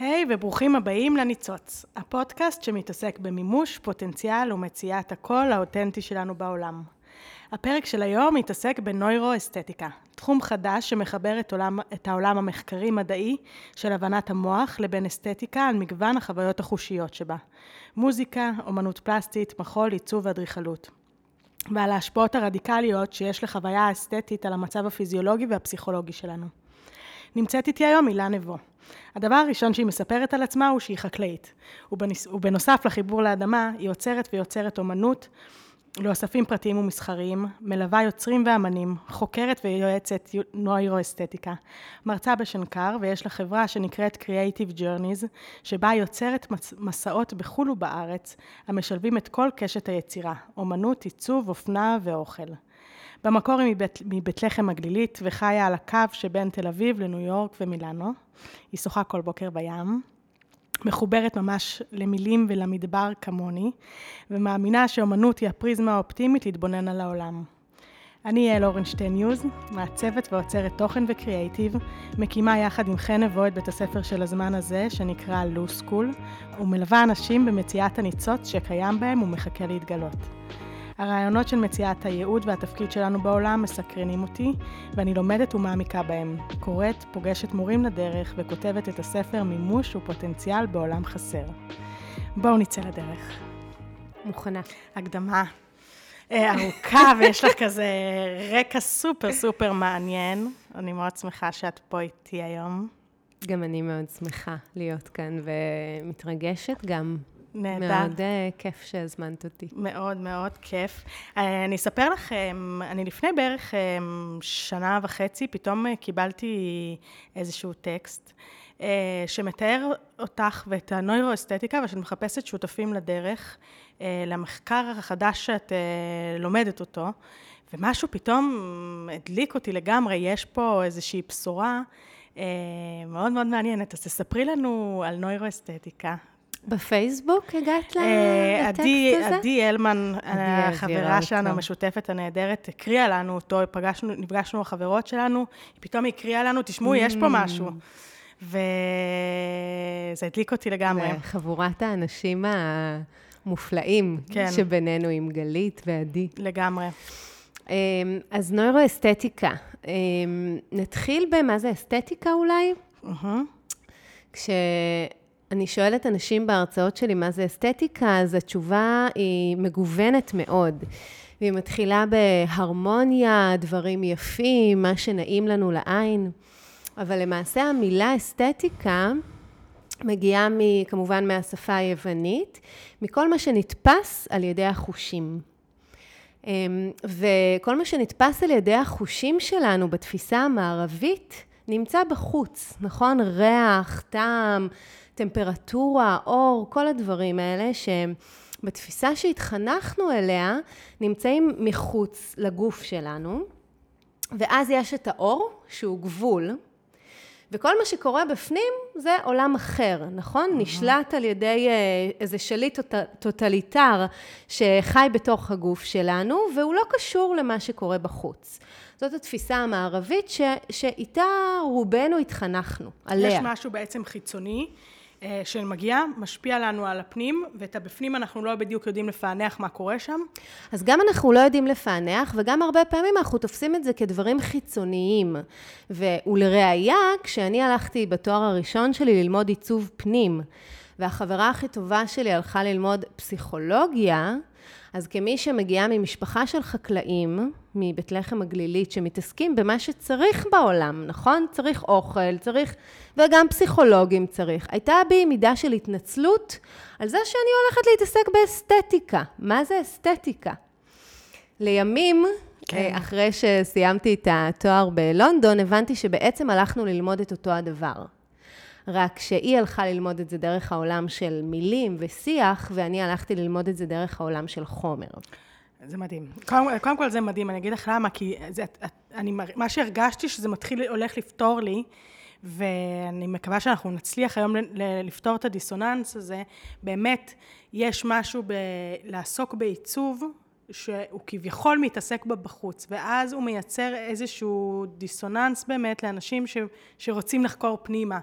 היי hey, וברוכים הבאים לניצוץ, הפודקאסט שמתעסק במימוש פוטנציאל ומציאת הקול האותנטי שלנו בעולם. הפרק של היום מתעסק בנוירו-אסתטיקה, תחום חדש שמחבר את, עולם, את העולם המחקרי-מדעי של הבנת המוח לבין אסתטיקה על מגוון החוויות החושיות שבה. מוזיקה, אומנות פלסטית, מחול, עיצוב ואדריכלות. ועל ההשפעות הרדיקליות שיש לחוויה האסתטית על המצב הפיזיולוגי והפסיכולוגי שלנו. נמצאת איתי היום הילה נבו. הדבר הראשון שהיא מספרת על עצמה הוא שהיא חקלאית. ובנוסף לחיבור לאדמה, היא עוצרת ויוצרת אומנות לאוספים פרטיים ומסחריים, מלווה יוצרים ואמנים, חוקרת ויועצת נוירואסתטיקה, מרצה בשנקר ויש לה חברה שנקראת Creative Journeys, שבה היא יוצרת מסעות בחו"ל ובארץ, המשלבים את כל קשת היצירה, אומנות, עיצוב, אופנה ואוכל. במקור היא מבית, מבית לחם הגלילית וחיה על הקו שבין תל אביב לניו יורק ומילאנו. היא שוחה כל בוקר בים. מחוברת ממש למילים ולמדבר כמוני, ומאמינה שאומנות היא הפריזמה האופטימית להתבונן על העולם. אני יעל אורנשטיין ניוז, מעצבת ועוצרת תוכן וקריאייטיב, מקימה יחד עם חן נבו את בית הספר של הזמן הזה, שנקרא Now School, ומלווה אנשים במציאת הניצוץ שקיים בהם ומחכה להתגלות. הרעיונות של מציאת הייעוד והתפקיד שלנו בעולם מסקרנים אותי, ואני לומדת ומעמיקה בהם. קוראת, פוגשת מורים לדרך וכותבת את הספר מימוש ופוטנציאל בעולם חסר. בואו נצא לדרך. מוכנה. הקדמה. אה, ארוכה, ויש לך כזה רקע סופר סופר מעניין. אני מאוד שמחה שאת פה איתי היום. גם אני מאוד שמחה להיות כאן ומתרגשת גם נהדר. מאוד uh, כיף שהזמנת אותי. מאוד מאוד כיף. Uh, אני אספר לכם, אני לפני בערך uh, שנה וחצי, פתאום uh, קיבלתי איזשהו טקסט. uh, שמתאר אותך ואת הנוירואסתטיקה ושאת מחפשת שותפים לדרך, uh, למחקר החדש שאת uh, לומדת אותו, ומשהו פתאום הדליק אותי לגמרי, יש פה איזושהי בשורה מאוד מאוד מעניינת. אז תספרי לנו על נוירואסתטיקה, בפייסבוק הגעת אה, לטקסט הזה? עדי אלמן, החברה שלנו המשותפת הנהדרת, הקריאה לנו אותו, פגשנו, נפגשנו החברות שלנו, היא פתאום הקריאה לנו, תשמעו, יש פה mm. משהו. וזה הדליק אותי לגמרי. חבורת האנשים המופלאים כן. שבינינו עם גלית ועדי. לגמרי. אמ, אז נוירואסתטיקה. אמ, נתחיל במה זה אסתטיקה אולי? Uh-huh. אני שואלת אנשים בהרצאות שלי מה זה אסתטיקה, אז התשובה היא מגוונת מאוד. והיא מתחילה בהרמוניה, דברים יפים, מה שנעים לנו לעין. אבל למעשה המילה אסתטיקה מגיעה כמובן מהשפה היוונית, מכל מה שנתפס על ידי החושים. אמ, וכל מה שנתפס על ידי החושים שלנו בתפיסה המערבית נמצא בחוץ, נכון? ריח, טעם, טמפרטורה, אור, כל הדברים האלה שבתפיסה שהתחנכנו אליה נמצאים מחוץ לגוף שלנו, ואז יש את האור שהוא גבול, וכל מה שקורה בפנים זה עולם אחר, נכון? Mm-hmm. נשלט על ידי אה, איזה שליט טוטליטר שחי בתוך הגוף שלנו, והוא לא קשור למה שקורה בחוץ. זאת התפיסה המערבית ש, שאיתה רובנו התחנכנו, עליה. יש משהו בעצם חיצוני שמגיע, משפיע לנו על הפנים, ואת הבפנים אנחנו לא בדיוק יודעים לפענח מה קורה שם. אז גם אנחנו לא יודעים לפענח, וגם הרבה פעמים אנחנו תופסים את זה כדברים חיצוניים. ולראיה, כשאני הלכתי בתואר הראשון שלי ללמוד עיצוב פנים, והחברה הכי טובה שלי הלכה ללמוד פסיכולוגיה, אז כמי שמגיעה ממשפחה של חקלאים, מבית לחם הגלילית, שמתעסקים במה שצריך בעולם, נכון? צריך אוכל, צריך, וגם פסיכולוגים צריך. הייתה בי מידה של התנצלות על זה שאני הולכת להתעסק באסתטיקה. מה זה אסתטיקה? לימים, כן. אה, אחרי שסיימתי את התואר בלונדון, הבנתי שבעצם הלכנו ללמוד את אותו הדבר. רק שהיא הלכה ללמוד את זה דרך העולם של מילים ושיח, ואני הלכתי ללמוד את זה דרך העולם של חומר. זה מדהים. קודם, קודם כל זה מדהים, אני אגיד לך למה, כי זה, אני, מה שהרגשתי שזה מתחיל, הולך לפתור לי, ואני מקווה שאנחנו נצליח היום לפתור את הדיסוננס הזה, באמת, יש משהו בלעסוק בעיצוב, שהוא כביכול מתעסק בה בחוץ, ואז הוא מייצר איזשהו דיסוננס באמת לאנשים ש, שרוצים לחקור פנימה.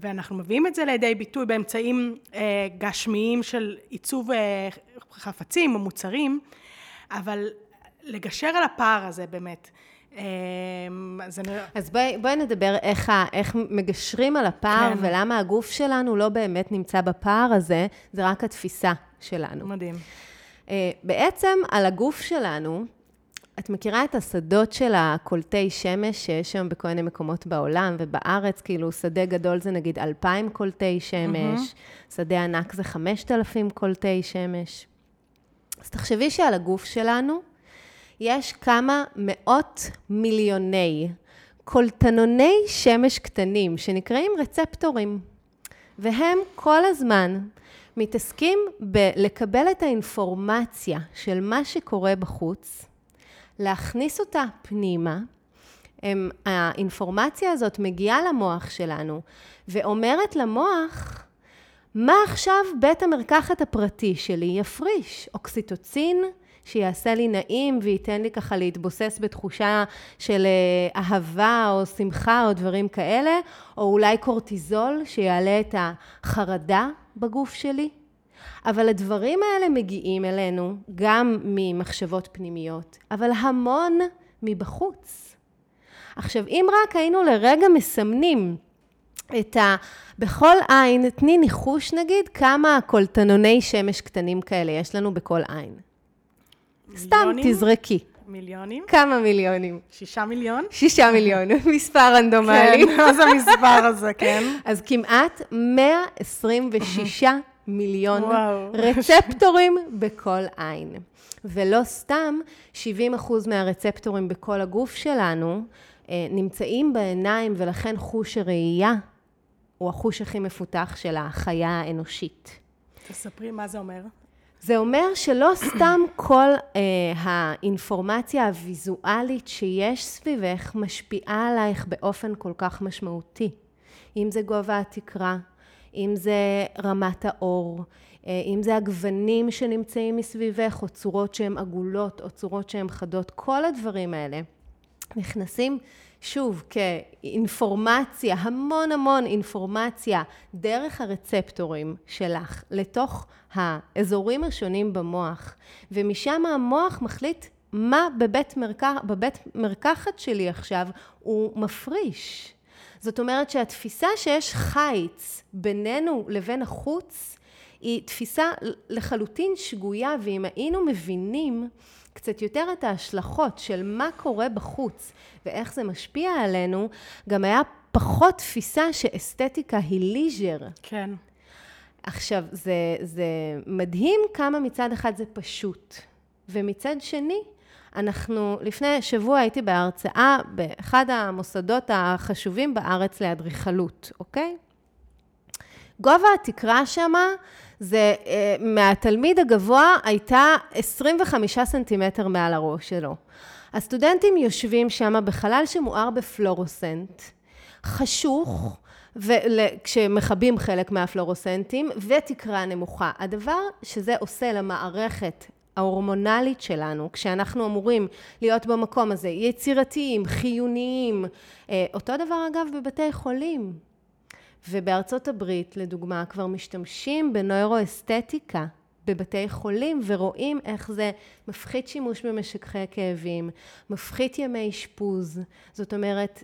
ואנחנו מביאים את זה לידי ביטוי באמצעים אה, גשמיים של עיצוב אה, חפצים או מוצרים, אבל לגשר על הפער הזה באמת. אה, אז, אני... אז בואי, בואי נדבר איך, איך מגשרים על הפער כן. ולמה הגוף שלנו לא באמת נמצא בפער הזה, זה רק התפיסה שלנו. מדהים. אה, בעצם על הגוף שלנו, את מכירה את השדות של הקולטי שמש שיש היום בכל מיני מקומות בעולם ובארץ? כאילו, שדה גדול זה נגיד 2,000 קולטי שמש, mm-hmm. שדה ענק זה 5,000 קולטי שמש. אז תחשבי שעל הגוף שלנו יש כמה מאות מיליוני קולטנוני שמש קטנים, שנקראים רצפטורים. והם כל הזמן מתעסקים בלקבל את האינפורמציה של מה שקורה בחוץ, להכניס אותה פנימה. הם, האינפורמציה הזאת מגיעה למוח שלנו ואומרת למוח, מה עכשיו בית המרקחת הפרטי שלי יפריש? אוקסיטוצין, שיעשה לי נעים וייתן לי ככה להתבוסס בתחושה של אה, אהבה או שמחה או דברים כאלה, או אולי קורטיזול שיעלה את החרדה בגוף שלי. אבל הדברים האלה מגיעים אלינו גם ממחשבות פנימיות, אבל המון מבחוץ. עכשיו, אם רק היינו לרגע מסמנים את ה... בכל עין, תני ניחוש נגיד, כמה קולטנוני שמש קטנים כאלה יש לנו בכל עין. סתם תזרקי. מיליונים? כמה מיליונים? שישה מיליון? שישה מיליון, מספר רנדומלי. כן, מה זה המספר הזה, כן? אז כמעט 126 מיליון וואו. רצפטורים בכל עין. ולא סתם, 70 אחוז מהרצפטורים בכל הגוף שלנו אה, נמצאים בעיניים, ולכן חוש הראייה הוא החוש הכי מפותח של החיה האנושית. תספרי מה זה אומר. זה אומר שלא סתם כל אה, האינפורמציה הוויזואלית שיש סביבך משפיעה עלייך באופן כל כך משמעותי. אם זה גובה התקרה, אם זה רמת האור, אה, אם זה הגוונים שנמצאים מסביבך, או צורות שהן עגולות, או צורות שהן חדות, כל הדברים האלה נכנסים שוב, כאינפורמציה, המון המון אינפורמציה דרך הרצפטורים שלך לתוך האזורים השונים במוח, ומשם המוח מחליט מה בבית, מרקח, בבית מרקחת שלי עכשיו הוא מפריש. זאת אומרת שהתפיסה שיש חיץ בינינו לבין החוץ היא תפיסה לחלוטין שגויה, ואם היינו מבינים קצת יותר את ההשלכות של מה קורה בחוץ ואיך זה משפיע עלינו, גם היה פחות תפיסה שאסתטיקה היא ליז'ר. כן. עכשיו, זה, זה מדהים כמה מצד אחד זה פשוט, ומצד שני, אנחנו, לפני שבוע הייתי בהרצאה באחד המוסדות החשובים בארץ לאדריכלות, אוקיי? גובה התקרה שמה זה, אה, מהתלמיד הגבוה הייתה 25 סנטימטר מעל הראש שלו. הסטודנטים יושבים שם בחלל שמואר בפלורוסנט, חשוך, כשמכבים חלק מהפלורוסנטים, ותקרה נמוכה. הדבר שזה עושה למערכת ההורמונלית שלנו, כשאנחנו אמורים להיות במקום הזה יצירתיים, חיוניים, אה, אותו דבר אגב בבתי חולים. ובארצות הברית, לדוגמה, כבר משתמשים בנוירואסתטיקה בבתי חולים ורואים איך זה מפחית שימוש במשככי כאבים, מפחית ימי אשפוז. זאת אומרת,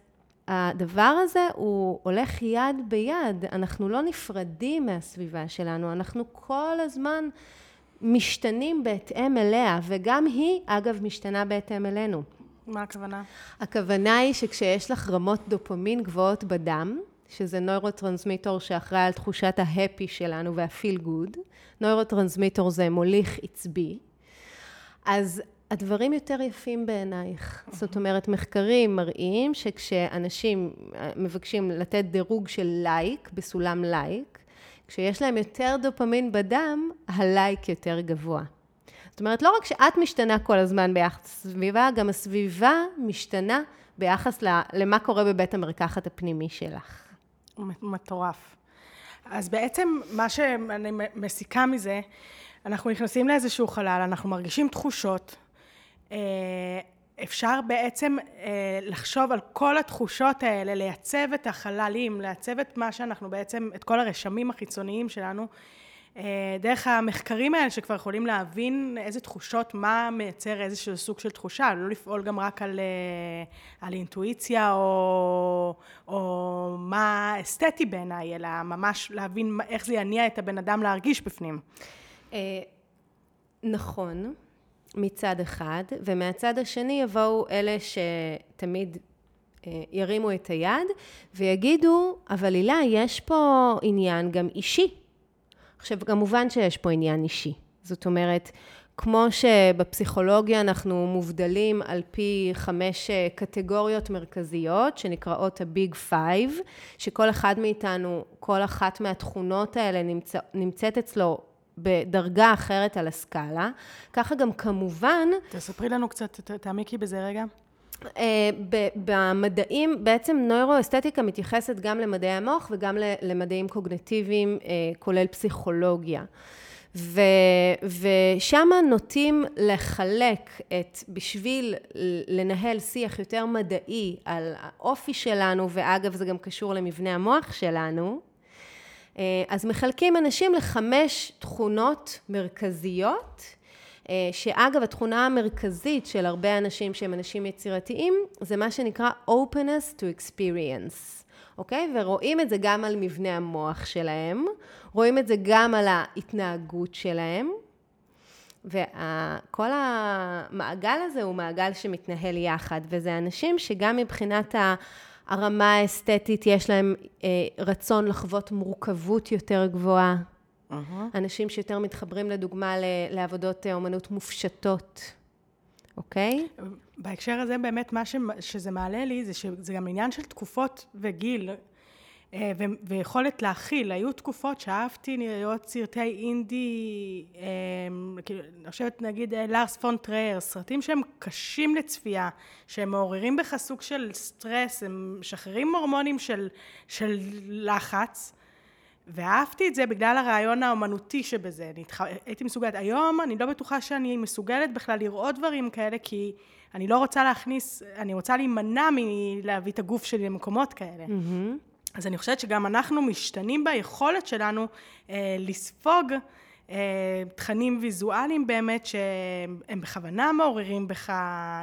הדבר הזה הוא הולך יד ביד, אנחנו לא נפרדים מהסביבה שלנו, אנחנו כל הזמן משתנים בהתאם אליה, וגם היא, אגב, משתנה בהתאם אלינו. מה הכוונה? הכוונה היא שכשיש לך רמות דופמין גבוהות בדם, שזה נוירוטרנסמיטור שאחראי על תחושת ה happy שלנו וה feel good, נוירוטרנסמיטור זה מוליך עצבי, אז הדברים יותר יפים בעינייך. זאת אומרת, מחקרים מראים שכשאנשים מבקשים לתת דירוג של like, בסולם like, כשיש להם יותר דופמין בדם, הלייק יותר גבוה. זאת אומרת, לא רק שאת משתנה כל הזמן ביחס לסביבה, גם הסביבה משתנה ביחס למה קורה בבית המרקחת הפנימי שלך. מטורף. אז בעצם מה שאני מסיקה מזה, אנחנו נכנסים לאיזשהו חלל, אנחנו מרגישים תחושות, אה, אפשר בעצם אה, לחשוב על כל התחושות האלה, לייצב את החללים, לייצב את מה שאנחנו בעצם, את כל הרשמים החיצוניים שלנו, אה, דרך המחקרים האלה שכבר יכולים להבין איזה תחושות, מה מייצר איזשהו סוג של תחושה, לא לפעול גם רק על, אה, על אינטואיציה או, או מה אסתטי בעיניי, אלא ממש להבין איך זה יניע את הבן אדם להרגיש בפנים. אה, נכון, מצד אחד, ומהצד השני יבואו אלה שתמיד ירימו את היד ויגידו, אבל הילה, יש פה עניין גם אישי. עכשיו, כמובן שיש פה עניין אישי. זאת אומרת, כמו שבפסיכולוגיה אנחנו נבדלים על פי חמש אה, קטגוריות מרכזיות, שנקראות ה Big Five, שכל אחד מאיתנו, כל אחת מהתכונות האלה נמצא, נמצאת אצלו בדרגה אחרת על הסקאלה. ככה גם כמובן... תספרי לנו קצת, תעמיקי בזה רגע. אה, במדעים, בעצם נוירואסתטיקה מתייחסת גם למדעי המוח וגם למדעים קוגנטיביים, אה, כולל פסיכולוגיה. ו, ושם נוטים לחלק את, בשביל לנהל שיח יותר מדעי על האופי שלנו, ואגב זה גם קשור למבנה המוח שלנו, אז מחלקים אנשים לחמש תכונות מרכזיות, אה, שאגב, התכונה המרכזית של הרבה אנשים שהם אנשים יצירתיים, זה מה שנקרא openness to experience, אוקיי? ורואים את זה גם על מבנה המוח שלהם, רואים את זה גם על ההתנהגות שלהם, וכל המעגל הזה הוא מעגל שמתנהל יחד, וזה אנשים שגם מבחינת הרמה האסתטית יש להם אה, רצון לחוות מורכבות יותר גבוהה, Uh-huh. אנשים שיותר מתחברים לדוגמה לעבודות אה, אומנות מופשטות, אוקיי? בהקשר הזה באמת מה ש... שזה מעלה לי זה שזה גם עניין של תקופות וגיל. ויכולת להכיל. היו תקופות שאהבתי להיות סרטי אינדי, אה, כאילו, אני חושבת נגיד לארס פון טרייר, סרטים שהם קשים לצפייה, שהם מעוררים בך סוג של סטרס, הם משחררים הורמונים של, של לחץ. ואהבתי את זה בגלל הרעיון האומנותי שבזה. אני התח... הייתי מסוגלת. היום אני לא בטוחה שאני מסוגלת בכלל לראות דברים כאלה, כי אני לא רוצה להכניס, אני רוצה להימנע מלהביא את הגוף שלי למקומות כאלה. Mm-hmm. אז אני חושבת שגם אנחנו משתנים ביכולת שלנו אה, לספוג אה, תכנים ויזואליים באמת, שהם בכוונה מעוררים בך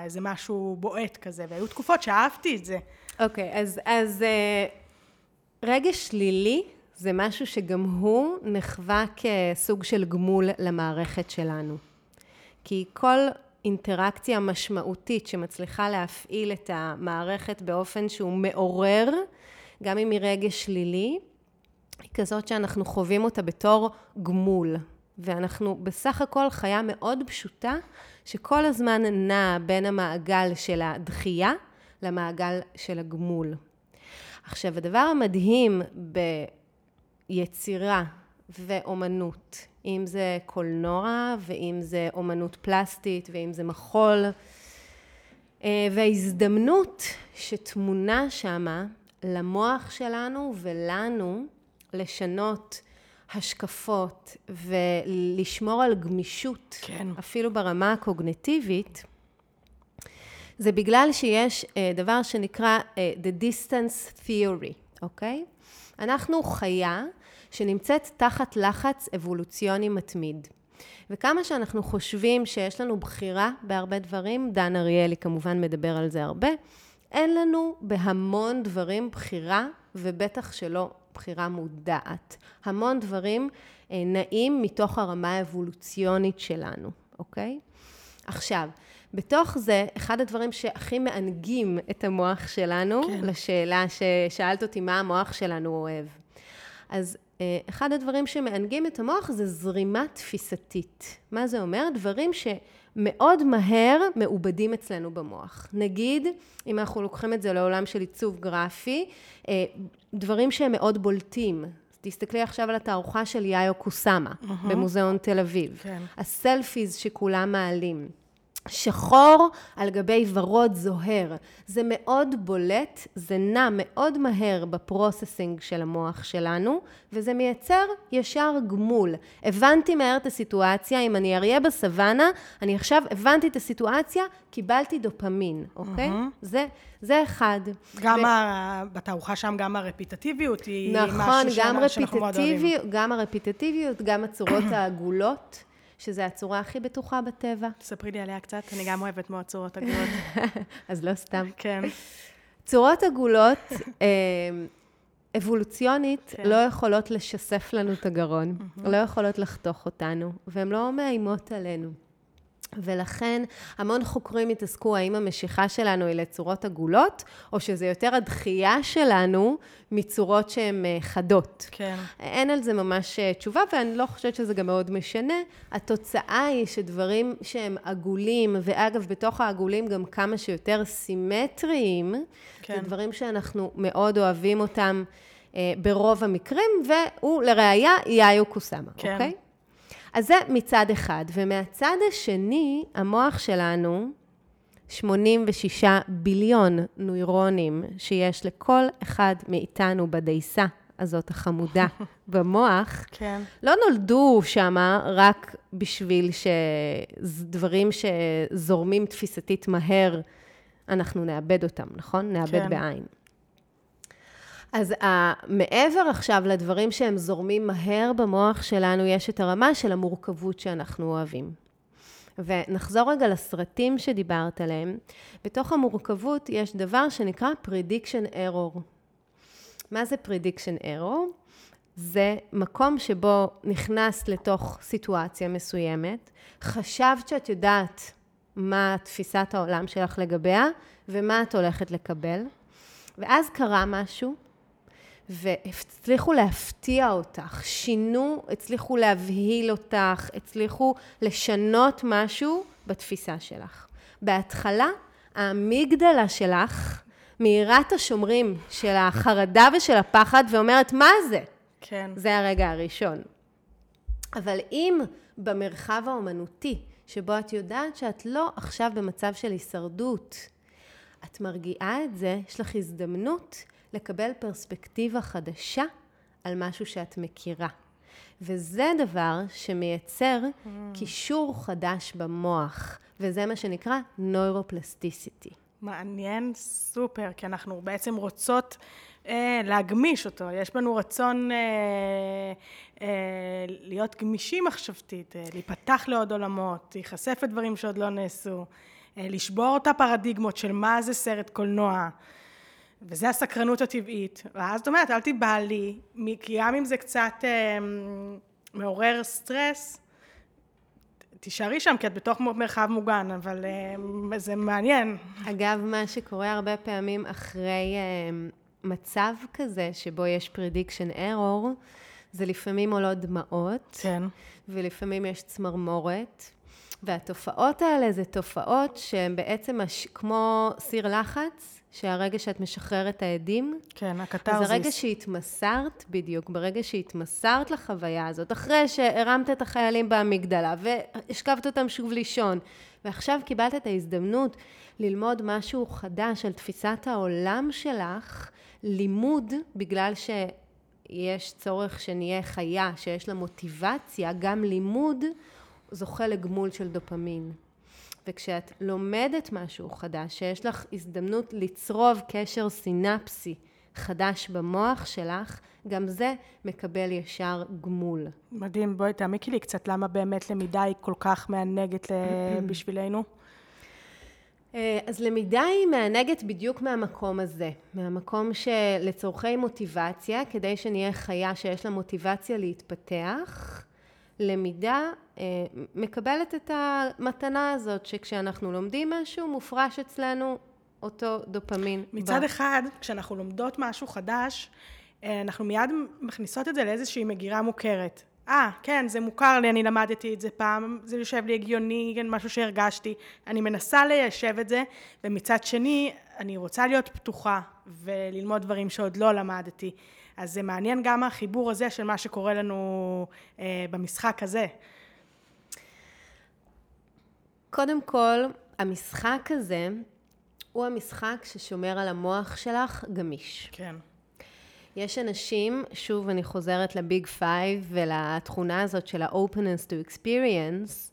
איזה משהו בועט כזה, והיו תקופות שאהבתי את זה. אוקיי, okay, אז, אז אה, רגש שלילי זה משהו שגם הוא נחווה כסוג של גמול למערכת שלנו. כי כל אינטראקציה משמעותית שמצליחה להפעיל את המערכת באופן שהוא מעורר, גם אם היא רגש שלילי, היא כזאת שאנחנו חווים אותה בתור גמול. ואנחנו בסך הכל חיה מאוד פשוטה, שכל הזמן נעה בין המעגל של הדחייה למעגל של הגמול. עכשיו, הדבר המדהים ב... יצירה ואומנות, אם זה קולנוע ואם זה אומנות פלסטית ואם זה מחול, אה, וההזדמנות שטמונה שמה למוח שלנו ולנו לשנות השקפות ולשמור על גמישות, כן. אפילו ברמה הקוגנטיבית, זה בגלל שיש אה, דבר שנקרא אה, The Distance Theory, אוקיי? אנחנו חיה שנמצאת תחת לחץ אבולוציוני מתמיד. וכמה שאנחנו חושבים שיש לנו בחירה בהרבה דברים, דן אריאלי כמובן מדבר על זה הרבה, אין לנו בהמון דברים בחירה, ובטח שלא בחירה מודעת. המון דברים אה, נעים מתוך הרמה האבולוציונית שלנו, אוקיי? עכשיו, בתוך זה, אחד הדברים שהכי מענגים את המוח שלנו, כן. לשאלה ששאלת אותי מה המוח שלנו אוהב. אז אה, אחד הדברים שמענגים את המוח זה זרימה תפיסתית. מה זה אומר? דברים שמאוד מהר מעובדים אצלנו במוח. נגיד, אם אנחנו לוקחים את זה לעולם של עיצוב גרפי, אה, דברים שהם מאוד בולטים. תסתכלי עכשיו על התערוכה של יאיוי קוסאמה, uh-huh. במוזיאון תל אביב. כן. הסלפיז שכולם מעלים. שחור על גבי ורוד זוהר. זה מאוד בולט, זה נע מאוד מהר ב processing של המוח שלנו, וזה מייצר ישר גמול. הבנתי מהר את הסיטואציה, אם אני אריה בסוואנה, אני עכשיו הבנתי את הסיטואציה, קיבלתי דופמין, אוקיי? Mm-hmm. זה, זה אחד. גם ו... ה... בתערוכה שם, גם הרפיטטיביות היא נכון, משהו שאנחנו מאוד אוהבים. נכון, גם הרפיטטיביות, גם הצורות העגולות. שזה הצורה הכי בטוחה בטבע. ספרי לי עליה קצת, אני גם אוהבת מאוד צורות עגולות. אז לא סתם. כן. צורות עגולות, אה, אבולוציונית, כן. לא יכולות לשסף לנו את הגרון, לא יכולות לחתוך אותנו, והן לא מאיימות עלינו. ולכן המון חוקרים התעסקו האם המשיכה שלנו היא לצורות עגולות, או שזה יותר הדחייה שלנו מצורות שהן אה, חדות. כן. אין על זה ממש אה, תשובה, ואני לא חושבת שזה גם מאוד משנה. התוצאה היא שדברים שהם עגולים, ואגב, בתוך העגולים גם כמה שיותר סימטריים, כן. זה דברים שאנחנו מאוד אוהבים אותם אה, ברוב המקרים, והוא לראיה יאיו קוסאמה, כן. אוקיי? אז זה מצד אחד. ומהצד השני, המוח שלנו, 86 ביליון נוירונים שיש לכל אחד מאיתנו בדייסה הזאת החמודה במוח, כן. לא נולדו שם רק בשביל שדברים שזורמים תפיסתית מהר, אנחנו נאבד אותם, נכון? נאבד כן. בעין. אז uh, מעבר עכשיו לדברים שהם זורמים מהר במוח שלנו, יש את הרמה של המורכבות שאנחנו אוהבים. ונחזור רגע לסרטים שדיברת עליהם. בתוך המורכבות יש דבר שנקרא prediction error. מה זה prediction error? זה מקום שבו נכנס לתוך סיטואציה מסוימת, חשבת שאת יודעת מה תפיסת העולם שלך לגביה ומה את הולכת לקבל, ואז קרה משהו והצליחו להפתיע אותך, שינו, הצליחו להבהיל אותך, הצליחו לשנות משהו בתפיסה שלך. בהתחלה, האמיגדלה שלך מאירה את השומרים של החרדה ושל הפחד ואומרת, מה זה? כן. זה הרגע הראשון. אבל אם במרחב האומנותי, שבו את יודעת שאת לא עכשיו במצב של הישרדות, את מרגיעה את זה, יש לך הזדמנות לקבל פרספקטיבה חדשה על משהו שאת מכירה. וזה דבר שמייצר mm. קישור חדש במוח, וזה מה שנקרא נוירופלסטיסיטי. מעניין סופר, כי אנחנו בעצם רוצות אה, להגמיש אותו. יש בנו רצון אה, אה, להיות גמישים מחשבתית, אה, להיפתח לעוד עולמות, להיחשף לדברים שעוד לא נעשו, אה, לשבור את הפרדיגמות של מה זה סרט קולנוע. וזה הסקרנות הטבעית. ואז את אומרת, אל תיבהלי, כי גם אם זה קצת אה, מעורר סטרס, תישארי שם, כי את בתוך מרחב מוגן, אבל אה, זה מעניין. אגב, מה שקורה הרבה פעמים אחרי אה, מצב כזה, שבו יש prediction error, זה לפעמים עולות דמעות, כן. ולפעמים יש צמרמורת. והתופעות האלה זה תופעות שהן בעצם הש... כמו סיר לחץ, שהרגע שאת משחררת את העדים, כן, הקתרזיס. אז הרגע שהתמסרת, בדיוק, ברגע שהתמסרת לחוויה הזאת, אחרי שהרמת את החיילים באמיגדלה והשכבת אותם שוב לישון, ועכשיו קיבלת את ההזדמנות ללמוד משהו חדש על תפיסת העולם שלך, לימוד, בגלל שיש צורך שנהיה חיה, שיש לה מוטיבציה, גם לימוד זוכה לגמול של דופמין. וכשאת לומדת משהו חדש, שיש לך הזדמנות לצרוב קשר סינפסי חדש במוח שלך, גם זה מקבל ישר גמול. מדהים, בואי תעמיקי לי קצת למה באמת למידה היא כל כך מענגת בשבילנו. אה, אז למידה היא מענגת בדיוק מהמקום הזה, מהמקום שלצורכי מוטיבציה, כדי שנהיה חיה שיש לה מוטיבציה להתפתח, למידה אה, מקבלת את המתנה הזאת, שכשאנחנו לומדים משהו, מופרש אצלנו אותו דופמין. מצד ב... אחד, כשאנחנו לומדות משהו חדש, אה, אנחנו מיד מכניסות את זה לאיזושהי מגירה מוכרת. אה, כן, זה מוכר לי, אני למדתי את זה פעם, זה יושב לי הגיוני, כן, משהו שהרגשתי. אני מנסה ליישב את זה, ומצד שני, אני רוצה להיות פתוחה וללמוד דברים שעוד לא למדתי. אז זה מעניין גם החיבור הזה של מה שקורה לנו אה, במשחק הזה. קודם כל, המשחק הזה הוא המשחק ששומר על המוח שלך גמיש. כן. יש אנשים, שוב אני חוזרת ל Big Five ולתכונה הזאת של ה-openness to experience,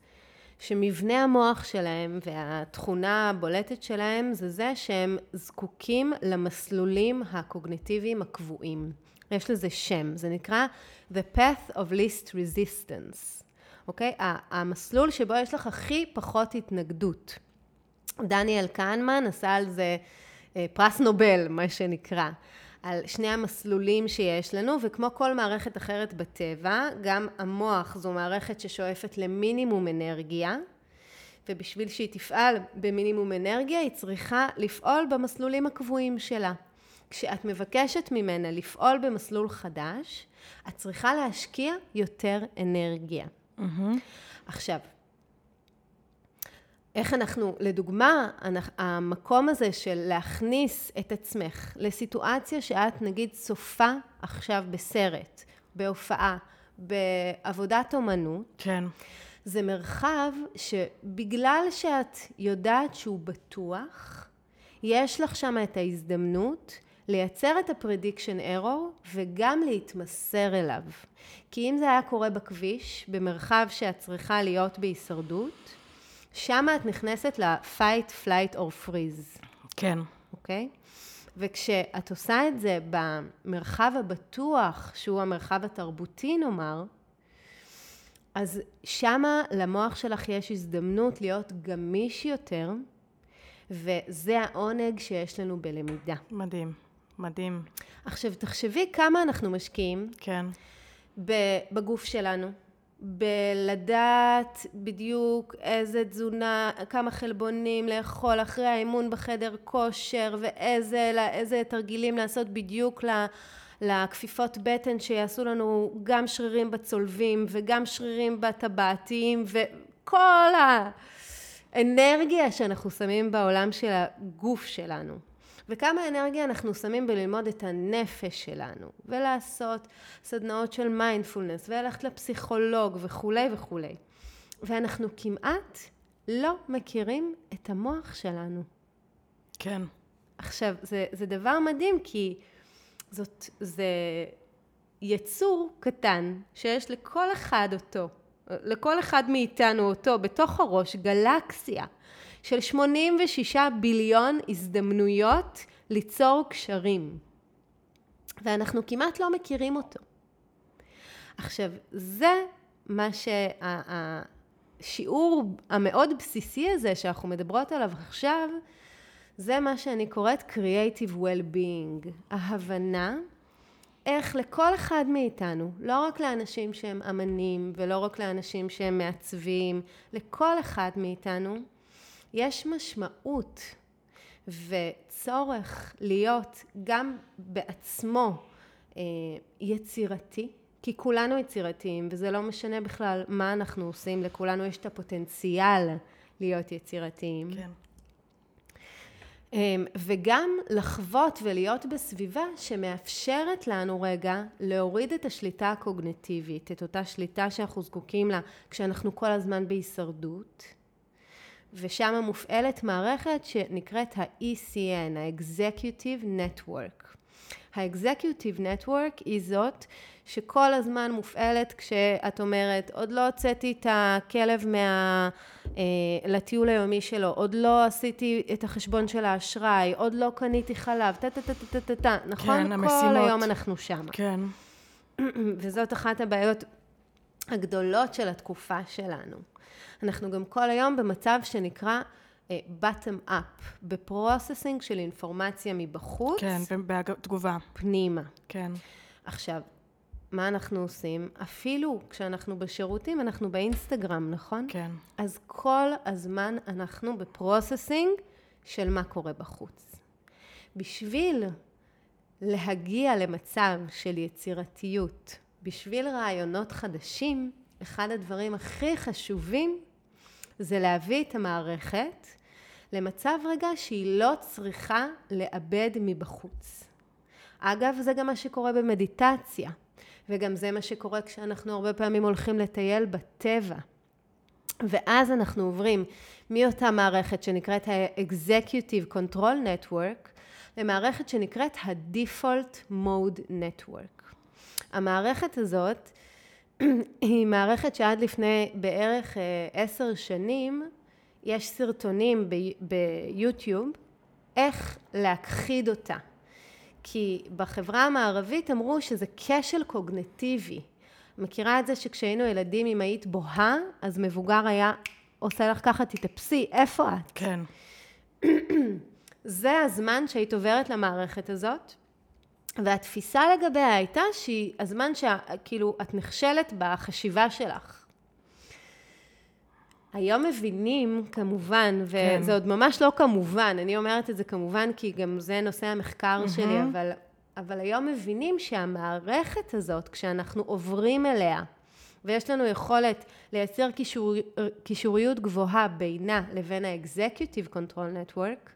שמבנה המוח שלהם והתכונה הבולטת שלהם זה זה שהם זקוקים למסלולים הקוגניטיביים הקבועים. יש לזה שם, זה נקרא The Path of Least Resistance, אוקיי? המסלול שבו יש לך הכי פחות התנגדות. דניאל קהנמן עשה על זה אה, פרס נובל, מה שנקרא. על שני המסלולים שיש לנו, וכמו כל מערכת אחרת בטבע, גם המוח זו מערכת ששואפת למינימום אנרגיה, ובשביל שהיא תפעל במינימום אנרגיה, היא צריכה לפעול במסלולים הקבועים שלה. כשאת מבקשת ממנה לפעול במסלול חדש, את צריכה להשקיע יותר אנרגיה. Mm-hmm. עכשיו, איך אנחנו, לדוגמה, המקום הזה של להכניס את עצמך לסיטואציה שאת נגיד צופה עכשיו בסרט, בהופעה, בעבודת אומנות, כן. זה מרחב שבגלל שאת יודעת שהוא בטוח, יש לך שם את ההזדמנות לייצר את ה prediction error וגם להתמסר אליו. כי אם זה היה קורה בכביש, במרחב שאת צריכה להיות בהישרדות, שם את נכנסת ל-fight, flight or freeze. כן. אוקיי? וכשאת עושה את זה במרחב הבטוח, שהוא המרחב התרבותי נאמר, אז שמה למוח שלך יש הזדמנות להיות גמיש יותר, וזה העונג שיש לנו בלמידה. מדהים, מדהים. עכשיו, תחשבי כמה אנחנו משקיעים. כן. בגוף שלנו. בלדעת בדיוק איזה תזונה, כמה חלבונים לאכול אחרי האימון בחדר כושר ואיזה תרגילים לעשות בדיוק לכפיפות בטן שיעשו לנו גם שרירים בצולבים וגם שרירים בטבעתיים וכל האנרגיה שאנחנו שמים בעולם של הגוף שלנו. וכמה אנרגיה אנחנו שמים בללמוד את הנפש שלנו, ולעשות סדנאות של מיינדפולנס, וללכת לפסיכולוג וכולי וכולי. ואנחנו כמעט לא מכירים את המוח שלנו. כן. עכשיו, זה, זה דבר מדהים, כי זאת, זה יצור קטן שיש לכל אחד אותו, לכל אחד מאיתנו אותו, בתוך הראש, גלקסיה. של 86 ביליון הזדמנויות ליצור קשרים. ואנחנו כמעט לא מכירים אותו. עכשיו, זה מה שהשיעור המאוד בסיסי הזה שאנחנו מדברות עליו עכשיו, זה מה שאני קוראת Creative Well-being, ההבנה איך לכל אחד מאיתנו, לא רק לאנשים שהם אמנים ולא רק לאנשים שהם מעצבים, לכל אחד מאיתנו, יש משמעות וצורך להיות גם בעצמו אה, יצירתי, כי כולנו יצירתיים, וזה לא משנה בכלל מה אנחנו עושים, לכולנו יש את הפוטנציאל להיות יצירתיים. כן. אמ, וגם לחוות ולהיות בסביבה שמאפשרת לנו רגע להוריד את השליטה הקוגנטיבית, את אותה שליטה שאנחנו זקוקים לה כשאנחנו כל הזמן בהישרדות, ושם מופעלת מערכת שנקראת ה-ECN, ה-Executive Network. ה-Executive Network היא זאת שכל הזמן מופעלת כשאת אומרת, עוד לא הוצאתי את הכלב מה... אה, לטיול היומי שלו, עוד לא עשיתי את החשבון של האשראי, עוד לא קניתי חלב, טה טה טה טה טה טה, נכון? כן, המשימות. כל היום אנחנו שם. כן. וזאת אחת הבעיות הגדולות של התקופה שלנו. אנחנו גם כל היום במצב שנקרא uh, bottom up, ב processing של אינפורמציה מבחוץ. כן, בתגובה. פנימה. כן. עכשיו, מה אנחנו עושים? אפילו כשאנחנו בשירותים, אנחנו באינסטגרם, נכון? כן. אז כל הזמן אנחנו ב processing של מה קורה בחוץ. בשביל להגיע למצב של יצירתיות, בשביל רעיונות חדשים, אחד הדברים הכי חשובים זה להביא את המערכת למצב רגע שהיא לא צריכה לאבד מבחוץ. אגב, זה גם מה שקורה במדיטציה, וגם זה מה שקורה כשאנחנו הרבה פעמים הולכים לטייל בטבע. ואז אנחנו עוברים מאותה מערכת שנקראת ה-Executive Control Network למערכת שנקראת ה-Default Mode Network. המערכת הזאת היא מערכת שעד לפני בערך אה, עשר שנים יש סרטונים ביוטיוב איך להכחיד אותה. כי בחברה המערבית אמרו שזה כשל קוגנטיבי. מכירה את זה שכשהיינו ילדים, אם היית בוהה, אז מבוגר היה עושה לך ככה, תתאפסי, איפה את? כן. זה הזמן שהיית עוברת למערכת הזאת, והתפיסה לגביה הייתה שהיא הזמן שכאילו את נכשלת בחשיבה שלך. היום מבינים כמובן, כן. וזה עוד ממש לא כמובן, אני אומרת את זה כמובן כי גם זה נושא המחקר mm-hmm. שלי, אבל, אבל היום מבינים שהמערכת הזאת, כשאנחנו עוברים אליה, ויש לנו יכולת לייצר קישור, קישוריות גבוהה בינה לבין ה-Executive Control Network,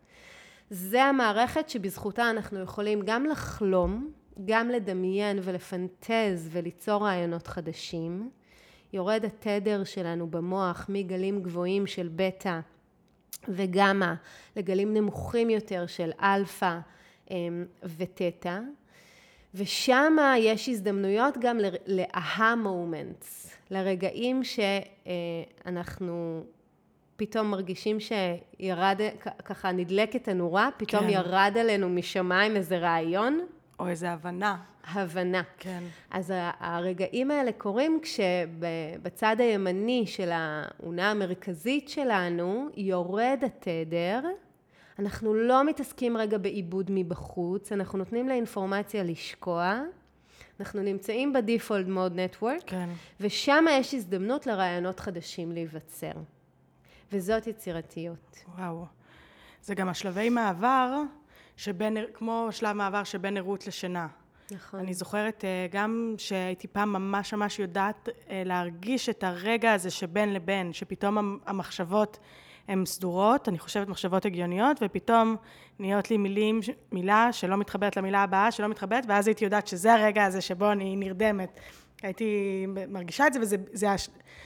זה המערכת שבזכותה אנחנו יכולים גם לחלום, גם לדמיין ולפנטז וליצור רעיונות חדשים. יורד התדר שלנו במוח מגלים גבוהים של בטא וגמא לגלים נמוכים יותר של אלפא אמ, ותטא. ושם יש הזדמנויות גם ל aha moments, לרגעים שאנחנו פתאום מרגישים שירד, ככה נדלקת הנורה, פתאום כן. ירד עלינו משמיים איזה רעיון. או איזה הבנה. הבנה. כן. אז הרגעים האלה קורים כשבצד הימני של האונה המרכזית שלנו יורד התדר. אנחנו לא מתעסקים רגע בעיבוד מבחוץ, אנחנו נותנים לאינפורמציה לשקוע. אנחנו נמצאים בדיפולט מוד נטוורק, כן. ושם יש הזדמנות לרעיונות חדשים להיווצר. וזאת יצירתיות. וואו. זה גם השלבי מעבר, שבין, כמו שלב מעבר שבין ערות לשינה. נכון. אני זוכרת אה, גם שהייתי פעם ממש ממש יודעת אה, להרגיש את הרגע הזה שבין לבין, שפתאום המחשבות הן סדורות, אני חושבת מחשבות הגיוניות, ופתאום נהיות לי מילים, מילה שלא מתחברת למילה הבאה, שלא מתחברת, ואז הייתי יודעת שזה הרגע הזה שבו אני נרדמת. הייתי מרגישה את זה, וזה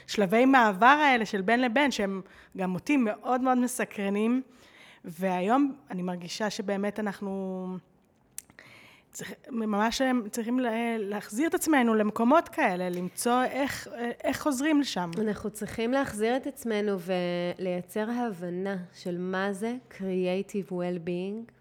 השלבי מעבר האלה של בין לבין, שהם גם אותי מאוד מאוד מסקרנים, והיום אני מרגישה שבאמת אנחנו... צריך, ממש צריכים להחזיר את עצמנו למקומות כאלה, למצוא איך, איך חוזרים לשם. אנחנו צריכים להחזיר את עצמנו ולייצר הבנה של מה זה Creative Well-being,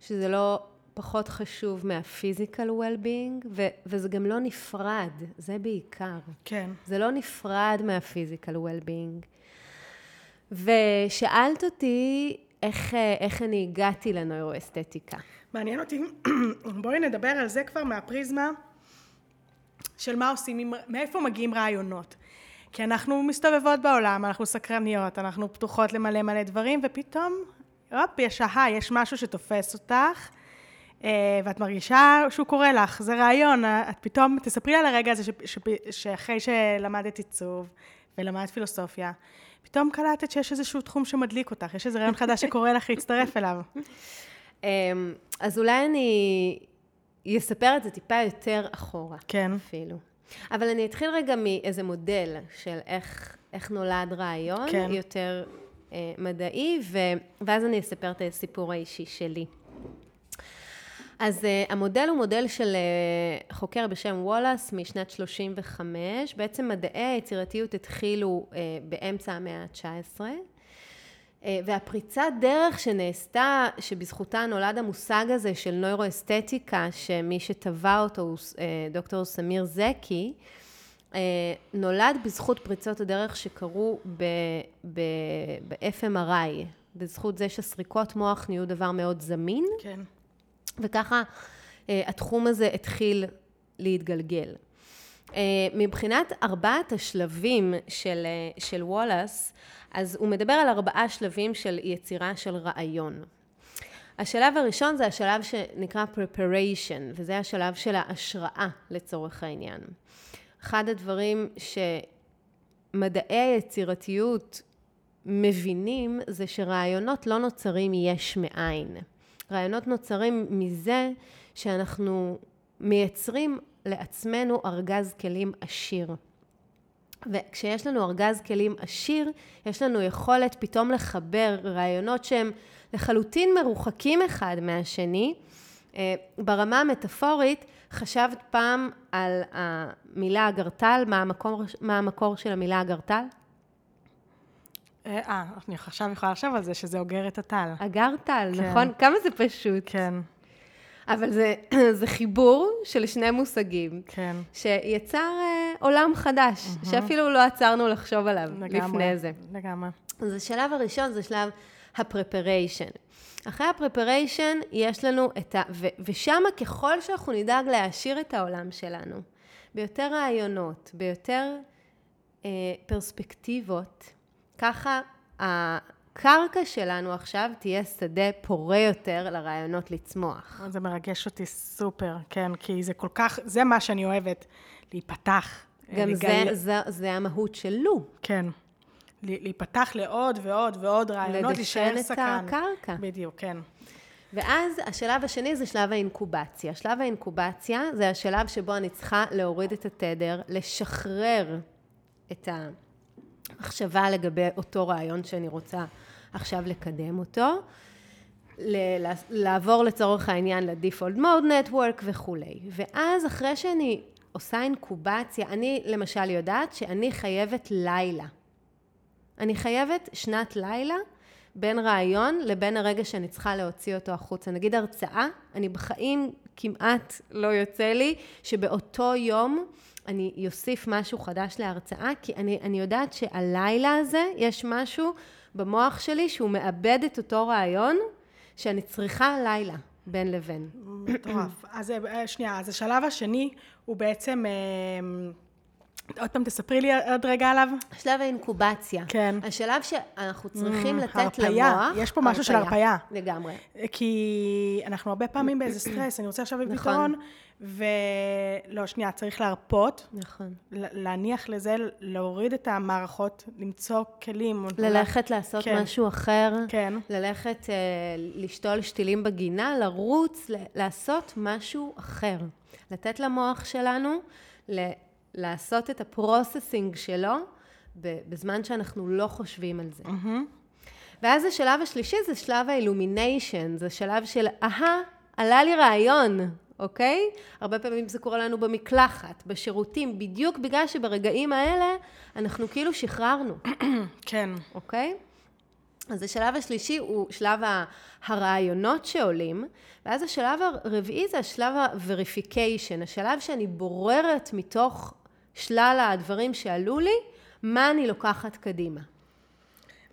שזה לא פחות חשוב מהפיזיקל well-being, ו- וזה גם לא נפרד, זה בעיקר. כן. זה לא נפרד מהפיזיקל well-being. ושאלת אותי איך, איך אני הגעתי לנוירואסתטיקה. מעניין אותי, בואי נדבר על זה כבר מהפריזמה של מה עושים, מאיפה מגיעים רעיונות. כי אנחנו מסתובבות בעולם, אנחנו סקרניות, אנחנו פתוחות למלא מלא דברים, ופתאום, הופ, יש אהה, יש משהו שתופס אותך, ואת מרגישה שהוא קורה לך, זה רעיון, את פתאום, תספרי על הרגע הזה ש, ש, שאחרי שלמדת עיצוב ולמדת פילוסופיה, פתאום קלטת שיש איזשהו תחום שמדליק אותך, יש איזה רעיון חדש שקורה לך להצטרף אליו. אמ, אז אולי אני אספר את זה טיפה יותר אחורה. כן. אפילו. אבל אני אתחיל רגע מאיזה מודל של איך, איך נולד רעיון, כן. יותר אה, מדעי, ו, ואז אני אספר את הסיפור האישי שלי. אז uh, המודל הוא מודל של uh, חוקר בשם וולאס משנת 35. בעצם מדעי היצירתיות התחילו uh, באמצע המאה ה-19. Uh, והפריצת דרך שנעשתה, שבזכותה נולד המושג הזה של נוירואסתטיקה, שמי שטבע אותו הוא דוקטור סמיר זקי, נולד בזכות פריצות הדרך שקרו ב-FMRI, בזכות זה שסריקות מוח נהיו דבר מאוד זמין. כן. וככה אה, התחום הזה התחיל להתגלגל. אה, מבחינת ארבעת השלבים של, אה, של וולאס, אז הוא מדבר על ארבעה שלבים של יצירה של רעיון. השלב הראשון זה השלב שנקרא preparation, וזה השלב של ההשראה לצורך העניין. אחד הדברים שמדעי היצירתיות מבינים זה שרעיונות לא נוצרים יש מאין. רעיונות נוצרים מזה שאנחנו מייצרים לעצמנו ארגז כלים עשיר. וכשיש לנו ארגז כלים עשיר, יש לנו יכולת פתאום לחבר רעיונות שהם לחלוטין מרוחקים אחד מהשני. אה, ברמה המטאפורית, חשבת פעם על המילה אגרטל, מה מה המקור של המילה אגרטל? אה, אני עכשיו יכולה לחשוב על זה, שזה אוגר את הטל. אגרטל, כן. נכון? כמה זה פשוט. כן. אבל זה, זה חיבור של שני מושגים. כן. שיצר אה, עולם חדש, mm-hmm. שאפילו לא עצרנו לחשוב עליו לגמרי, לפני זה. לגמרי. אז השלב הראשון זה שלב ה-preparation. אחרי ה-preparation יש לנו את ה... ו- ושם ככל שאנחנו נדאג להעשיר את העולם שלנו, ביותר רעיונות, ביותר אה, פרספקטיבות, ככה הקרקע שלנו עכשיו תהיה שדה פורה יותר לרעיונות לצמוח. זה מרגש אותי סופר, כן, כי זה כל כך, זה מה שאני אוהבת, להיפתח. גם לגל... זה, זה, זה המהות של לו. כן. להיפתח לעוד ועוד ועוד רעיונות, להישאר סקרן. לדשן את הקרקע. בדיוק, כן. ואז השלב השני זה שלב האינקובציה. שלב האינקובציה זה השלב שבו אני צריכה להוריד את התדר, לשחרר את המחשבה לגבי אותו רעיון שאני רוצה עכשיו לקדם אותו, לעבור לצורך העניין ל-default mode network וכולי. ואז אחרי שאני עושה אינקובציה, אני למשל יודעת שאני חייבת לילה. אני חייבת שנת לילה בין רעיון לבין הרגע שאני צריכה להוציא אותו החוצה. נגיד הרצאה, אני בחיים כמעט לא יוצא לי שבאותו יום אני אוסיף משהו חדש להרצאה, כי אני, אני יודעת שהלילה הזה יש משהו במוח שלי שהוא מאבד את אותו רעיון שאני צריכה לילה בין לבין. מטורף. אז אה, שנייה, אז השלב השני הוא בעצם... אה, עוד פעם, תספרי לי עוד רגע עליו. שלב האינקובציה. כן. השלב שאנחנו צריכים mm, לתת הרפיה. למוח... יש פה משהו של הרפאיה. לגמרי. כי אנחנו הרבה פעמים באיזה סטרס, אני רוצה עכשיו בפתרון, נכון. ולא, שנייה, צריך להרפות. נכון. להניח לזה, להוריד את המערכות, למצוא כלים. ללכת לעשות כן. משהו אחר. כן. ללכת uh, לשתול שתילים בגינה, לרוץ, לעשות משהו אחר. לתת למוח שלנו, לעשות את ה processing שלו בזמן שאנחנו לא חושבים על זה. Mm-hmm. ואז השלב השלישי זה שלב ה illumination, זה שלב של אהה, עלה לי רעיון, אוקיי? הרבה פעמים זה קורה לנו במקלחת, בשירותים, בדיוק בגלל שברגעים האלה אנחנו כאילו שחררנו. כן. אוקיי? אז השלב השלישי הוא שלב הרעיונות שעולים, ואז השלב הרביעי זה השלב ה-verification, השלב שאני בוררת מתוך שלל הדברים שעלו לי, מה אני לוקחת קדימה.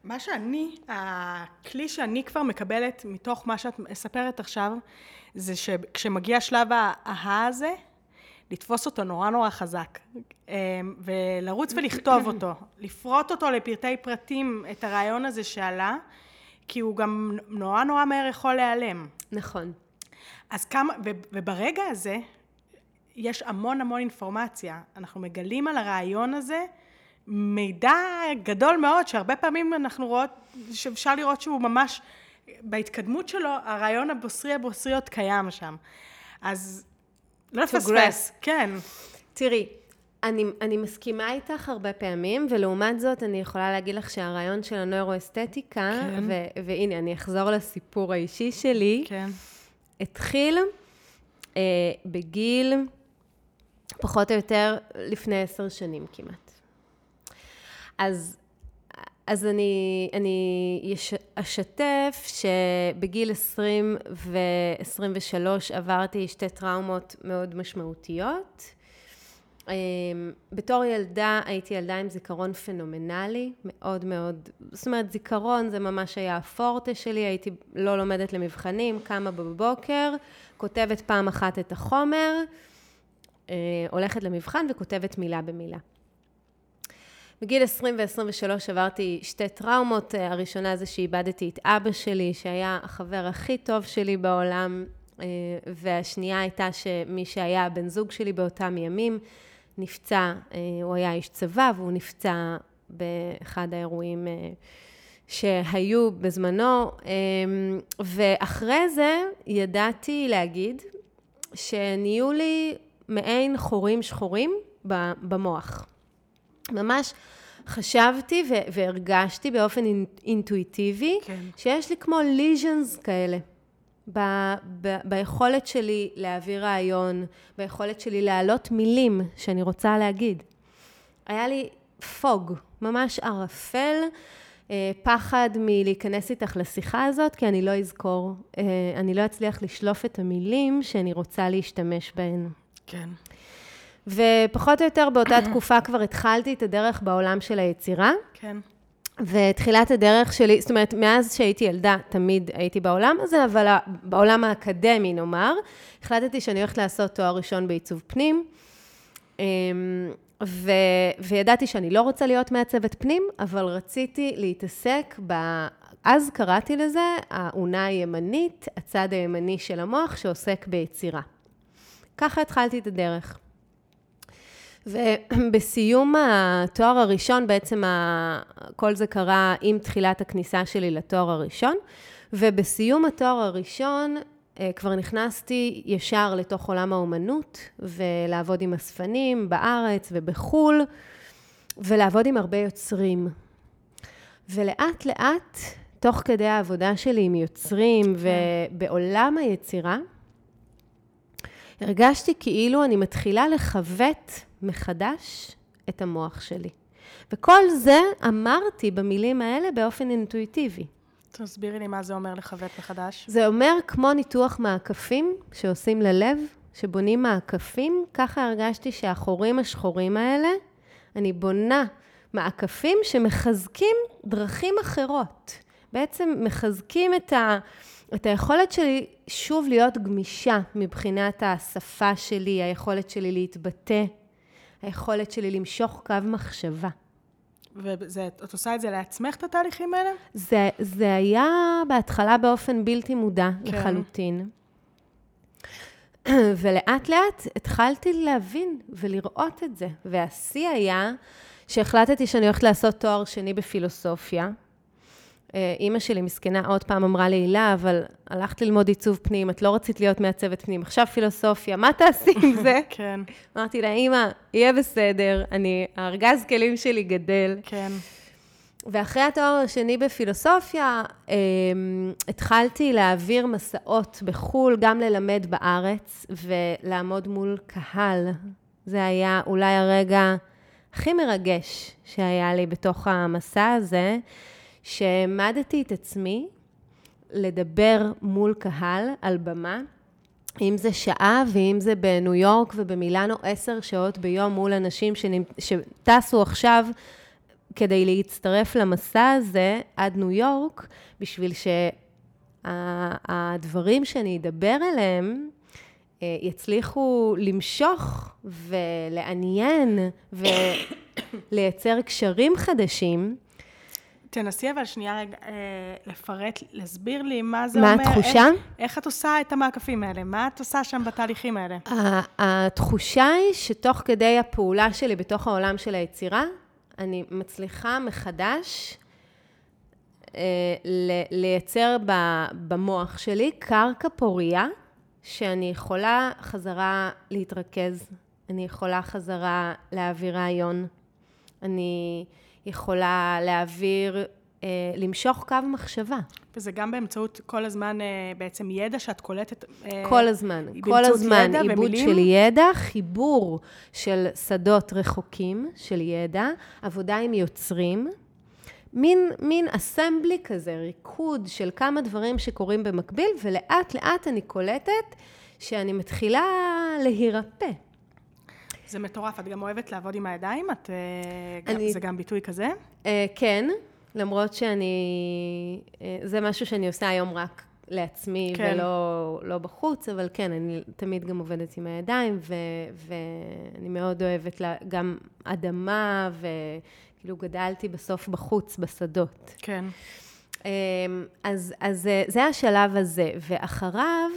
מה שאני, הכלי שאני כבר מקבלת מתוך מה שאת מספרת עכשיו, זה שכשמגיע שלב ההה הזה, לתפוס אותו נורא נורא חזק, אמ, ולרוץ ולכתוב אותו, לפרוט אותו לפרטי פרטים, את הרעיון הזה שעלה, כי הוא גם נורא נורא מהר יכול להיעלם. נכון. אז כמה, וברגע הזה, יש המון המון אינפורמציה. אנחנו מגלים על הרעיון הזה מידע גדול מאוד, שהרבה פעמים אנחנו רואות, שאפשר לראות שהוא ממש, בהתקדמות שלו, הרעיון הבוסרי הבוסרי עוד קיים שם. אז לא לפספס. כן. תראי, אני, אני מסכימה איתך הרבה פעמים, ולעומת זאת אני יכולה להגיד לך שהרעיון של הנוירואסתטיקה, כן. ו- והנה, אני אחזור לסיפור האישי שלי, כן. התחיל אה, בגיל פחות או יותר לפני עשר שנים כמעט. אז, אז אני, אני אשתף שבגיל 20 ו-23 עברתי שתי טראומות מאוד משמעותיות. אמ, בתור ילדה הייתי ילדה עם זיכרון פנומנלי, מאוד מאוד, זאת אומרת זיכרון זה ממש היה הפורטה שלי, הייתי לא לומדת למבחנים, קמה בבוקר, כותבת פעם אחת את החומר, אה, הולכת למבחן וכותבת מילה במילה. בגיל 20 ו-23 עברתי שתי טראומות, אה, הראשונה זה שאיבדתי את אבא שלי, שהיה החבר הכי טוב שלי בעולם, אה, והשנייה הייתה שמי שהיה הבן זוג שלי באותם ימים, נפצע, הוא היה איש צבא והוא נפצע באחד האירועים שהיו בזמנו, ואחרי זה ידעתי להגיד שנהיו לי מעין חורים שחורים במוח. ממש חשבתי ו- והרגשתי באופן אינ- אינטואיטיבי, כן. שיש לי כמו ליז'נס כאלה. ב- ב- ביכולת שלי להעביר רעיון, ביכולת שלי להעלות מילים שאני רוצה להגיד. היה לי פוג, ממש ערפל, אה, פחד מלהיכנס איתך לשיחה הזאת, כי אני לא אזכור, אה, אני לא אצליח לשלוף את המילים שאני רוצה להשתמש בהן. כן. ופחות או יותר באותה תקופה כבר התחלתי את הדרך בעולם של היצירה. כן. ותחילת הדרך שלי, זאת אומרת, מאז שהייתי ילדה, תמיד הייתי בעולם הזה, אבל בעולם האקדמי, נאמר, החלטתי שאני הולכת לעשות תואר ראשון בעיצוב פנים, אמ, ו, וידעתי שאני לא רוצה להיות מעצבת פנים, אבל רציתי להתעסק ב... אז קראתי לזה האונה הימנית, הצד הימני של המוח שעוסק ביצירה. ככה התחלתי את הדרך. ובסיום התואר הראשון, בעצם. כל זה קרה עם תחילת הכניסה שלי לתואר הראשון, ובסיום התואר הראשון אה, כבר נכנסתי ישר לתוך עולם האומנות, ולעבוד עם אספנים בארץ ובחו"ל, ולעבוד עם הרבה יוצרים. ולאט לאט, תוך כדי העבודה שלי עם יוצרים ובעולם היצירה, הרגשתי כאילו אני מתחילה לכבט מחדש את המוח שלי. וכל זה אמרתי במילים האלה באופן אינטואיטיבי. תסבירי לי מה זה אומר לכבד מחדש. זה אומר כמו ניתוח מעקפים שעושים ללב, שבונים מעקפים, ככה הרגשתי שהחורים השחורים האלה, אני בונה מעקפים שמחזקים דרכים אחרות. בעצם מחזקים את, ה, את היכולת שלי שוב להיות גמישה מבחינת השפה שלי, היכולת שלי להתבטא, היכולת שלי למשוך קו מחשבה. ואת עושה את זה לעצמך, את התהליכים האלה? זה, זה היה בהתחלה באופן בלתי מודע כן. לחלוטין. ולאט לאט התחלתי להבין ולראות את זה. והשיא היה שהחלטתי שאני הולכת לעשות תואר שני בפילוסופיה. אה, אימא שלי, מסכנה, עוד פעם אמרה לי, הילה, אבל הלכת ללמוד עיצוב פנים, את לא רצית להיות מעצבת פנים, עכשיו פילוסופיה, מה תעשי עם זה? כן, אמרתי לה, אימא, יהיה בסדר, אני, הארגז כלים שלי גדל. כן. ואחרי התואר השני בפילוסופיה, אה, התחלתי להעביר מסעות בחו"ל, גם ללמד בארץ ולעמוד מול קהל. זה היה אולי הרגע הכי מרגש שהיה לי בתוך המסע הזה, שהעמדתי את עצמי לדבר מול קהל על במה, אם זה שעה ואם זה בניו יורק ובמילאנו עשר שעות ביום מול אנשים שנמ- שטסו עכשיו כדי להצטרף למסע הזה עד ניו יורק, בשביל שהדברים שאני אדבר עליהם אה, יצליחו למשוך ולעניין ולייצר קשרים חדשים. תנסי אבל שנייה רגע אה, לפרט, להסביר לי מה זה מה אומר. התחושה? איך, איך את עושה את המעקפים האלה? מה את עושה שם בתהליכים האלה? התחושה היא שתוך כדי הפעולה שלי בתוך העולם של היצירה, אני מצליחה מחדש אה, לייצר ב- במוח שלי קרקע פורייה, שאני יכולה חזרה להתרכז, אני יכולה חזרה להעביר רעיון, אני יכולה להעביר, אה, למשוך קו מחשבה. וזה גם באמצעות כל הזמן אה, בעצם ידע שאת קולטת. אה, כל הזמן, כל הזמן עיבוד ומילים? של ידע, חיבור של שדות רחוקים של ידע, עבודה עם יוצרים, מין, מין אסמבלי כזה, ריקוד של כמה דברים שקורים במקביל, ולאט לאט אני קולטת שאני מתחילה להירפא. זה מטורף, את גם אוהבת לעבוד עם הידיים? את, אה, אני- זה גם ביטוי כזה? אה, כן, למרות שאני, אה, זה משהו שאני עושה היום רק לעצמי כן. ולא לא בחוץ, אבל כן, אני תמיד גם עובדת עם הידיים, ו, ואני מאוד אוהבת לה, גם אדמה, וכאילו גדלתי בסוף בחוץ, בשדות. כן. אמ, אז, אז אה, זה השלב הזה, ואחריו,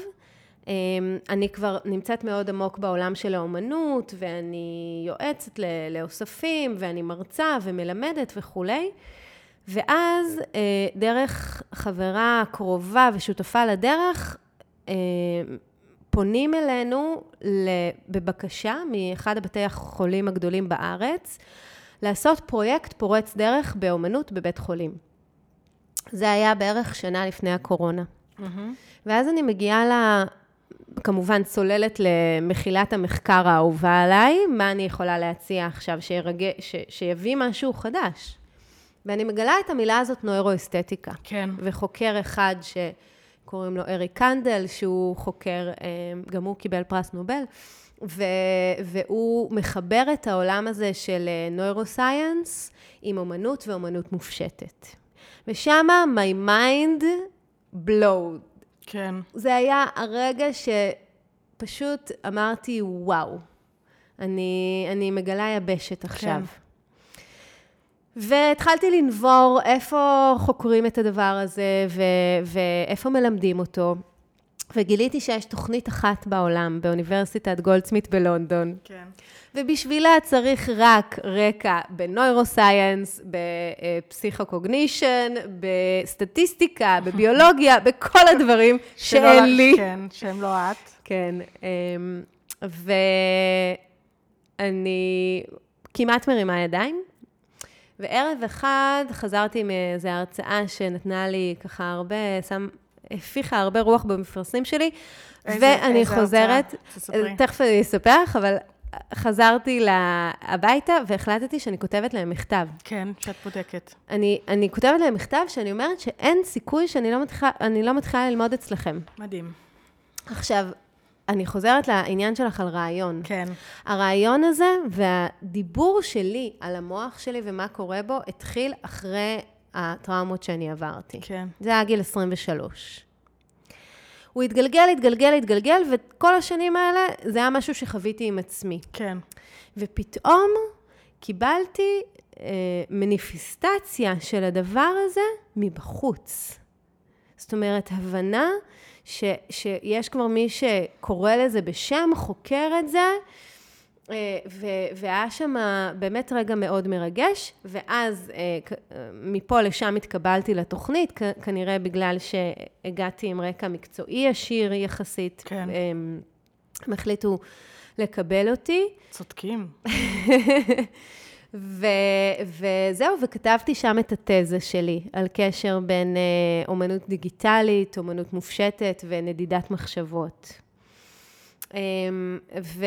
אני כבר נמצאת מאוד עמוק בעולם של האומנות, ואני יועצת לאוספים, ואני מרצה ומלמדת וכולי. ואז, אה, דרך חברה קרובה ושותפה לדרך, אה, פונים אלינו בבקשה מאחד הבתי החולים הגדולים בארץ, לעשות פרויקט פורץ דרך באומנות בבית חולים. זה היה בערך שנה לפני הקורונה. ואז אני מגיעה. כמובן צוללת למחילת המחקר האהובה עליי, מה אני יכולה להציע עכשיו שירג... ש... שיביא משהו חדש. ואני מגלה את המילה הזאת נוירואסתטיקה. כן. וחוקר אחד שקוראים לו אריק קנדל, שהוא חוקר, אה, גם הוא קיבל פרס נובל, ו... והוא מחבר את העולם הזה של נוירוסייאנס עם אומנות ואומנות מופשטת. ושמה my mind blowed. כן. זה היה הרגע שפשוט אמרתי, וואו, אני, אני מגלה יבשת עכשיו. כן. והתחלתי לנבור איפה חוקרים את הדבר הזה ו- ואיפה מלמדים אותו. וגיליתי שיש תוכנית אחת בעולם, באוניברסיטת גולדסמית בלונדון. כן. ובשבילה צריך רק רקע בנוירוסייאנס, בפסיכוקוגנישן, בסטטיסטיקה, בביולוגיה, בכל הדברים שלא שאין לך- לי. כן, שהם לא את. כן, אמ, ואני כמעט מרימה ידיים. וערב אחד חזרתי מאיזו הרצאה שנתנה לי ככה הרבה, שם, הפיחה הרבה רוח במפרשים שלי, איזה- ואני איזה חוזרת? תספרי. תכף אני אספר לך, אבל חזרתי לה- הביתה והחלטתי שאני כותבת להם מכתב. כן, שאת בודקת. אני, אני כותבת להם מכתב שאני אומרת שאין סיכוי שאני לא מתחילה, לא מתחילה ללמוד אצלכם. מדהים. עכשיו, אני חוזרת לעניין שלך על רעיון. כן. הרעיון הזה והדיבור שלי על המוח שלי ומה קורה בו, התחיל אחרי הטראומות שאני עברתי. כן. זה היה גיל 23. הוא התגלגל, התגלגל, התגלגל, וכל השנים האלה זה היה משהו שחוויתי עם עצמי. כן. ופתאום קיבלתי אה, מניפיסטציה של הדבר הזה מבחוץ. זאת אומרת, הבנה ש, שיש כבר מי שקורא לזה בשם, חוקר את זה, והיה שם באמת רגע מאוד מרגש, ואז אה, אה, מפה לשם התקבלתי לתוכנית, כנראה בגלל שהגעתי עם רקע מקצועי עשיר יחסית. כן. אה, הם החליטו לקבל אותי. צודקים. ו- וזהו, וכתבתי שם את התזה שלי על קשר בין אה, אומנות דיגיטלית, אומנות מופשטת ונדידת מחשבות. אה, ו-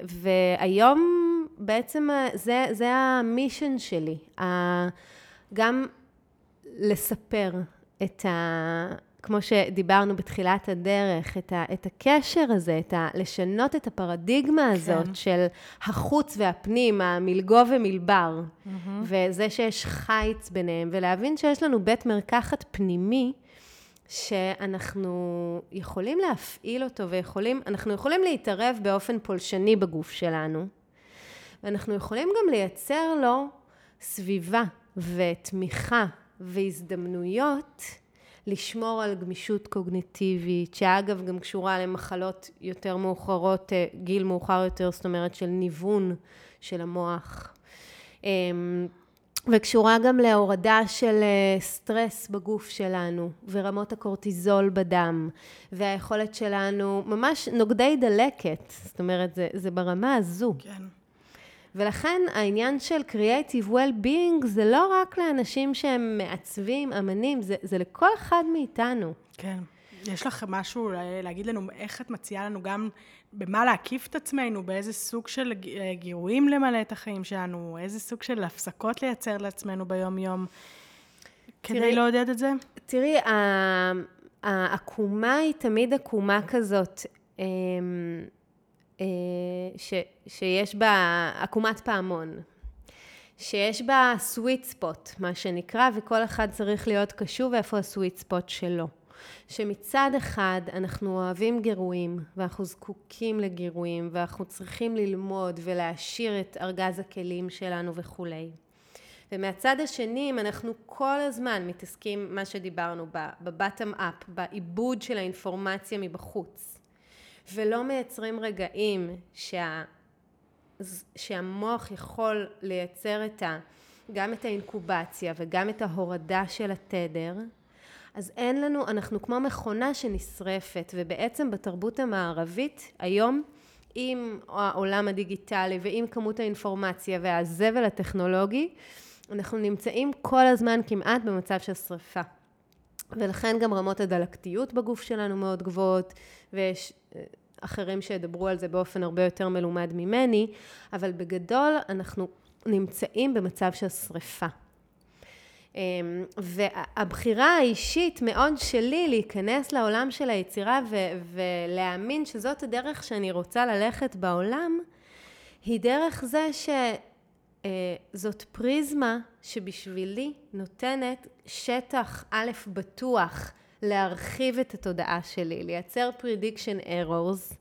והיום בעצם זה, זה המישן שלי, גם לספר את ה... כמו שדיברנו בתחילת הדרך, את, ה, את הקשר הזה, את ה, לשנות את הפרדיגמה הזאת כן. של החוץ והפנים, המלגו ומלבר, וזה שיש חיץ ביניהם, ולהבין שיש לנו בית מרקחת פנימי, שאנחנו יכולים להפעיל אותו ויכולים, אנחנו יכולים להתערב באופן פולשני בגוף שלנו, ואנחנו יכולים גם לייצר לו סביבה ותמיכה והזדמנויות לשמור על גמישות קוגניטיבית, שאגב גם קשורה למחלות יותר מאוחרות, אה, גיל מאוחר יותר, זאת אומרת של ניוון של המוח. וקשורה גם להורדה של אה, סטרס בגוף שלנו, ורמות הקורטיזול בדם, והיכולת שלנו, ממש נוגדי דלקת, זאת אומרת, זה, זה ברמה הזו. כן. ולכן העניין של Creative Well-being זה לא רק לאנשים שהם מעצבים, אמנים, זה, זה לכל אחד מאיתנו. כן. יש לך משהו לה- להגיד לנו, איך את מציעה לנו גם במה להקיף את עצמנו, באיזה סוג של אה, גירויים למלא את החיים שלנו, איזה סוג של הפסקות לייצר לעצמנו ביום-יום, כדי לעודד את זה? תראי, העקומה היא תמיד עקומה כזאת, אמ, אה, ש, שיש בה עקומת פעמון, שיש בה sweet spot, מה שנקרא, וכל אחד צריך להיות קשוב איפה ה-sweet spot שלו. שמצד אחד אנחנו אוהבים גירויים, ואנחנו זקוקים לגירויים, ואנחנו צריכים ללמוד ולהעשיר את ארגז הכלים שלנו וכולי. ומהצד השני, אם אנחנו כל הזמן מתעסקים, מה שדיברנו, בבטם אפ, בעיבוד של האינפורמציה מבחוץ, ולא מייצרים רגעים שה, שהמוח יכול לייצר את ה, גם את האינקובציה וגם את ההורדה של התדר, אז אין לנו, אנחנו כמו מכונה שנשרפת, ובעצם בתרבות המערבית היום, עם העולם הדיגיטלי ועם כמות האינפורמציה והזבל הטכנולוגי, אנחנו נמצאים כל הזמן כמעט במצב של שריפה. ולכן גם רמות הדלקתיות בגוף שלנו מאוד גבוהות, ויש אה, אחרים שידברו על זה באופן הרבה יותר מלומד ממני, אבל בגדול אנחנו נמצאים במצב של שריפה. אמ, והבחירה האישית מאוד שלי להיכנס לעולם של היצירה ו- ולהאמין שזאת הדרך שאני רוצה ללכת בעולם, היא דרך זה שזאת אה, פריזמה שבשבילי נותנת שטח א' בטוח להרחיב את התודעה שלי, לייצר prediction errors,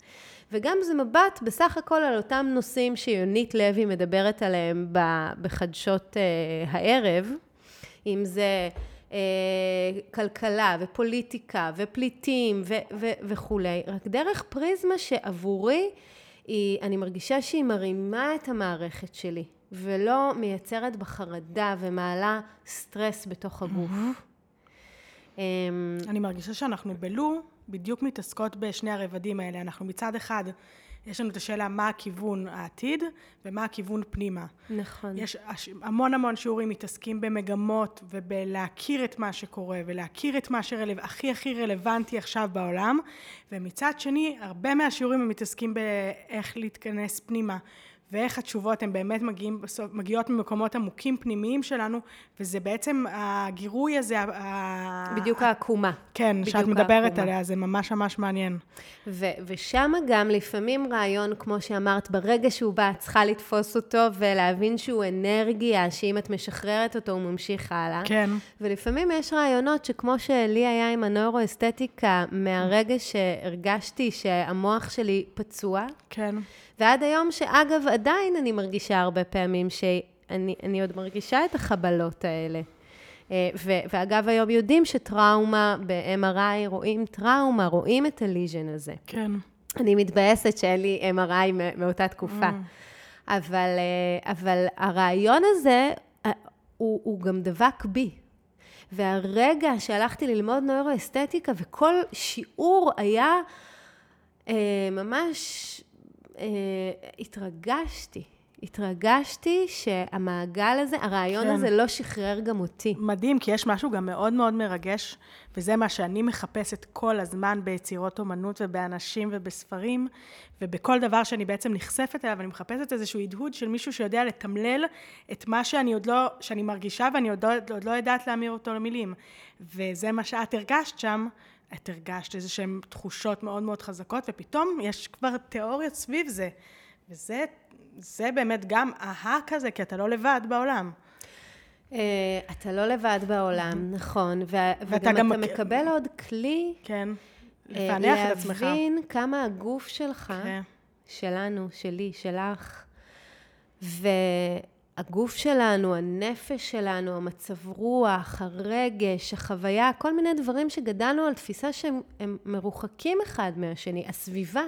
וגם זה מבט בסך הכל על אותם נושאים שיונית לוי מדברת עליהם בחדשות אה, הערב, אם זה אה, כלכלה ופוליטיקה ופליטים ו- ו- וכולי, רק דרך פריזמה שעבורי, היא, אני מרגישה שהיא מרימה את המערכת שלי, ולא מייצרת בחרדה ומעלה סטרס בתוך הגוף. Mm-hmm. אני מרגישה שאנחנו בלו בדיוק מתעסקות בשני הרבדים האלה. אנחנו מצד אחד יש לנו את השאלה מה הכיוון העתיד ומה הכיוון פנימה. נכון. יש המון המון שיעורים מתעסקים במגמות ובלהכיר את מה שקורה ולהכיר את מה שהכי הכי רלוונטי עכשיו בעולם, ומצד שני, הרבה מהשיעורים הם מתעסקים באיך להתכנס פנימה. ואיך התשובות הן באמת מגיעים מגיעות ממקומות עמוקים פנימיים שלנו, וזה בעצם הגירוי הזה, בדיוק העקומה. כן, שאת מדברת העקומה. עליה, זה ממש ממש מעניין. ו- ושם גם לפעמים רעיון, כמו שאמרת, ברגע שהוא בא, את צריכה לתפוס אותו ולהבין שהוא אנרגיה, שאם את משחררת אותו, הוא ממשיך הלאה. כן. ולפעמים יש רעיונות שכמו שלי היה עם הנוירואסתטיקה, מהרגע שהרגשתי שהמוח שלי פצוע, כן. ועד היום, שאגב, עדיין אני מרגישה הרבה פעמים שאני עוד מרגישה את החבלות האלה. אה, ו- ואגב, היום יודעים שטראומה, ב-MRI רואים טראומה, רואים את הליז'ן הזה. כן. אני מתבאסת שאין לי MRI מאותה תקופה. Mm. אבל, אה, אבל הרעיון הזה, אה, הוא, הוא גם דבק בי. והרגע שהלכתי ללמוד נוירואסתטיקה, וכל שיעור היה אה, ממש התרגשתי. התרגשתי שהמעגל הזה, הרעיון כן. הזה לא שחרר גם אותי. מדהים, כי יש משהו גם מאוד מאוד מרגש, וזה מה שאני מחפשת כל הזמן ביצירות אומנות ובאנשים ובספרים, ובכל דבר שאני בעצם נחשפת אליו, אני מחפשת איזשהו הדהוד של מישהו שיודע לתמלל את מה שאני עוד לא, שאני מרגישה ואני עוד לא, עוד לא יודעת להמיר אותו למילים. וזה מה שאת הרגשת שם, את הרגשת איזה שהן תחושות מאוד מאוד חזקות, ופתאום יש כבר תיאוריות סביב זה. וזה זה באמת גם אהה כזה, כי אתה לא לבד בעולם. Uh, אתה לא לבד בעולם, נכון, ו- וגם אתה מק... מקבל עוד כלי, כן, אה, לפענח את עצמך. להבין כמה הגוף שלך, כן. שלנו, שלי, שלך, ו... הגוף שלנו, הנפש שלנו, המצב רוח, הרגש, החוויה, כל מיני דברים שגדלנו על תפיסה שהם מרוחקים אחד מהשני, הסביבה.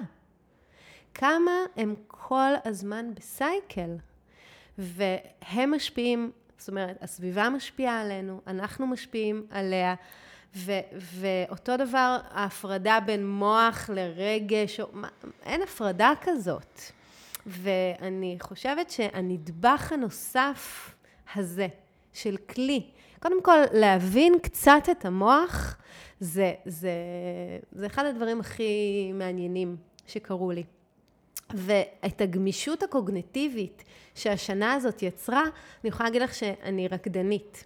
כמה הם כל הזמן בסייקל, והם משפיעים, זאת אומרת, הסביבה משפיעה עלינו, אנחנו משפיעים עליה, ו- ואותו דבר ההפרדה בין מוח לרגש, או, אין הפרדה כזאת. ואני חושבת שהנדבך הנוסף הזה, של כלי, קודם כל להבין קצת את המוח, זה, זה, זה אחד הדברים הכי מעניינים שקרו לי. ואת הגמישות הקוגנטיבית שהשנה הזאת יצרה, אני יכולה להגיד לך שאני רקדנית.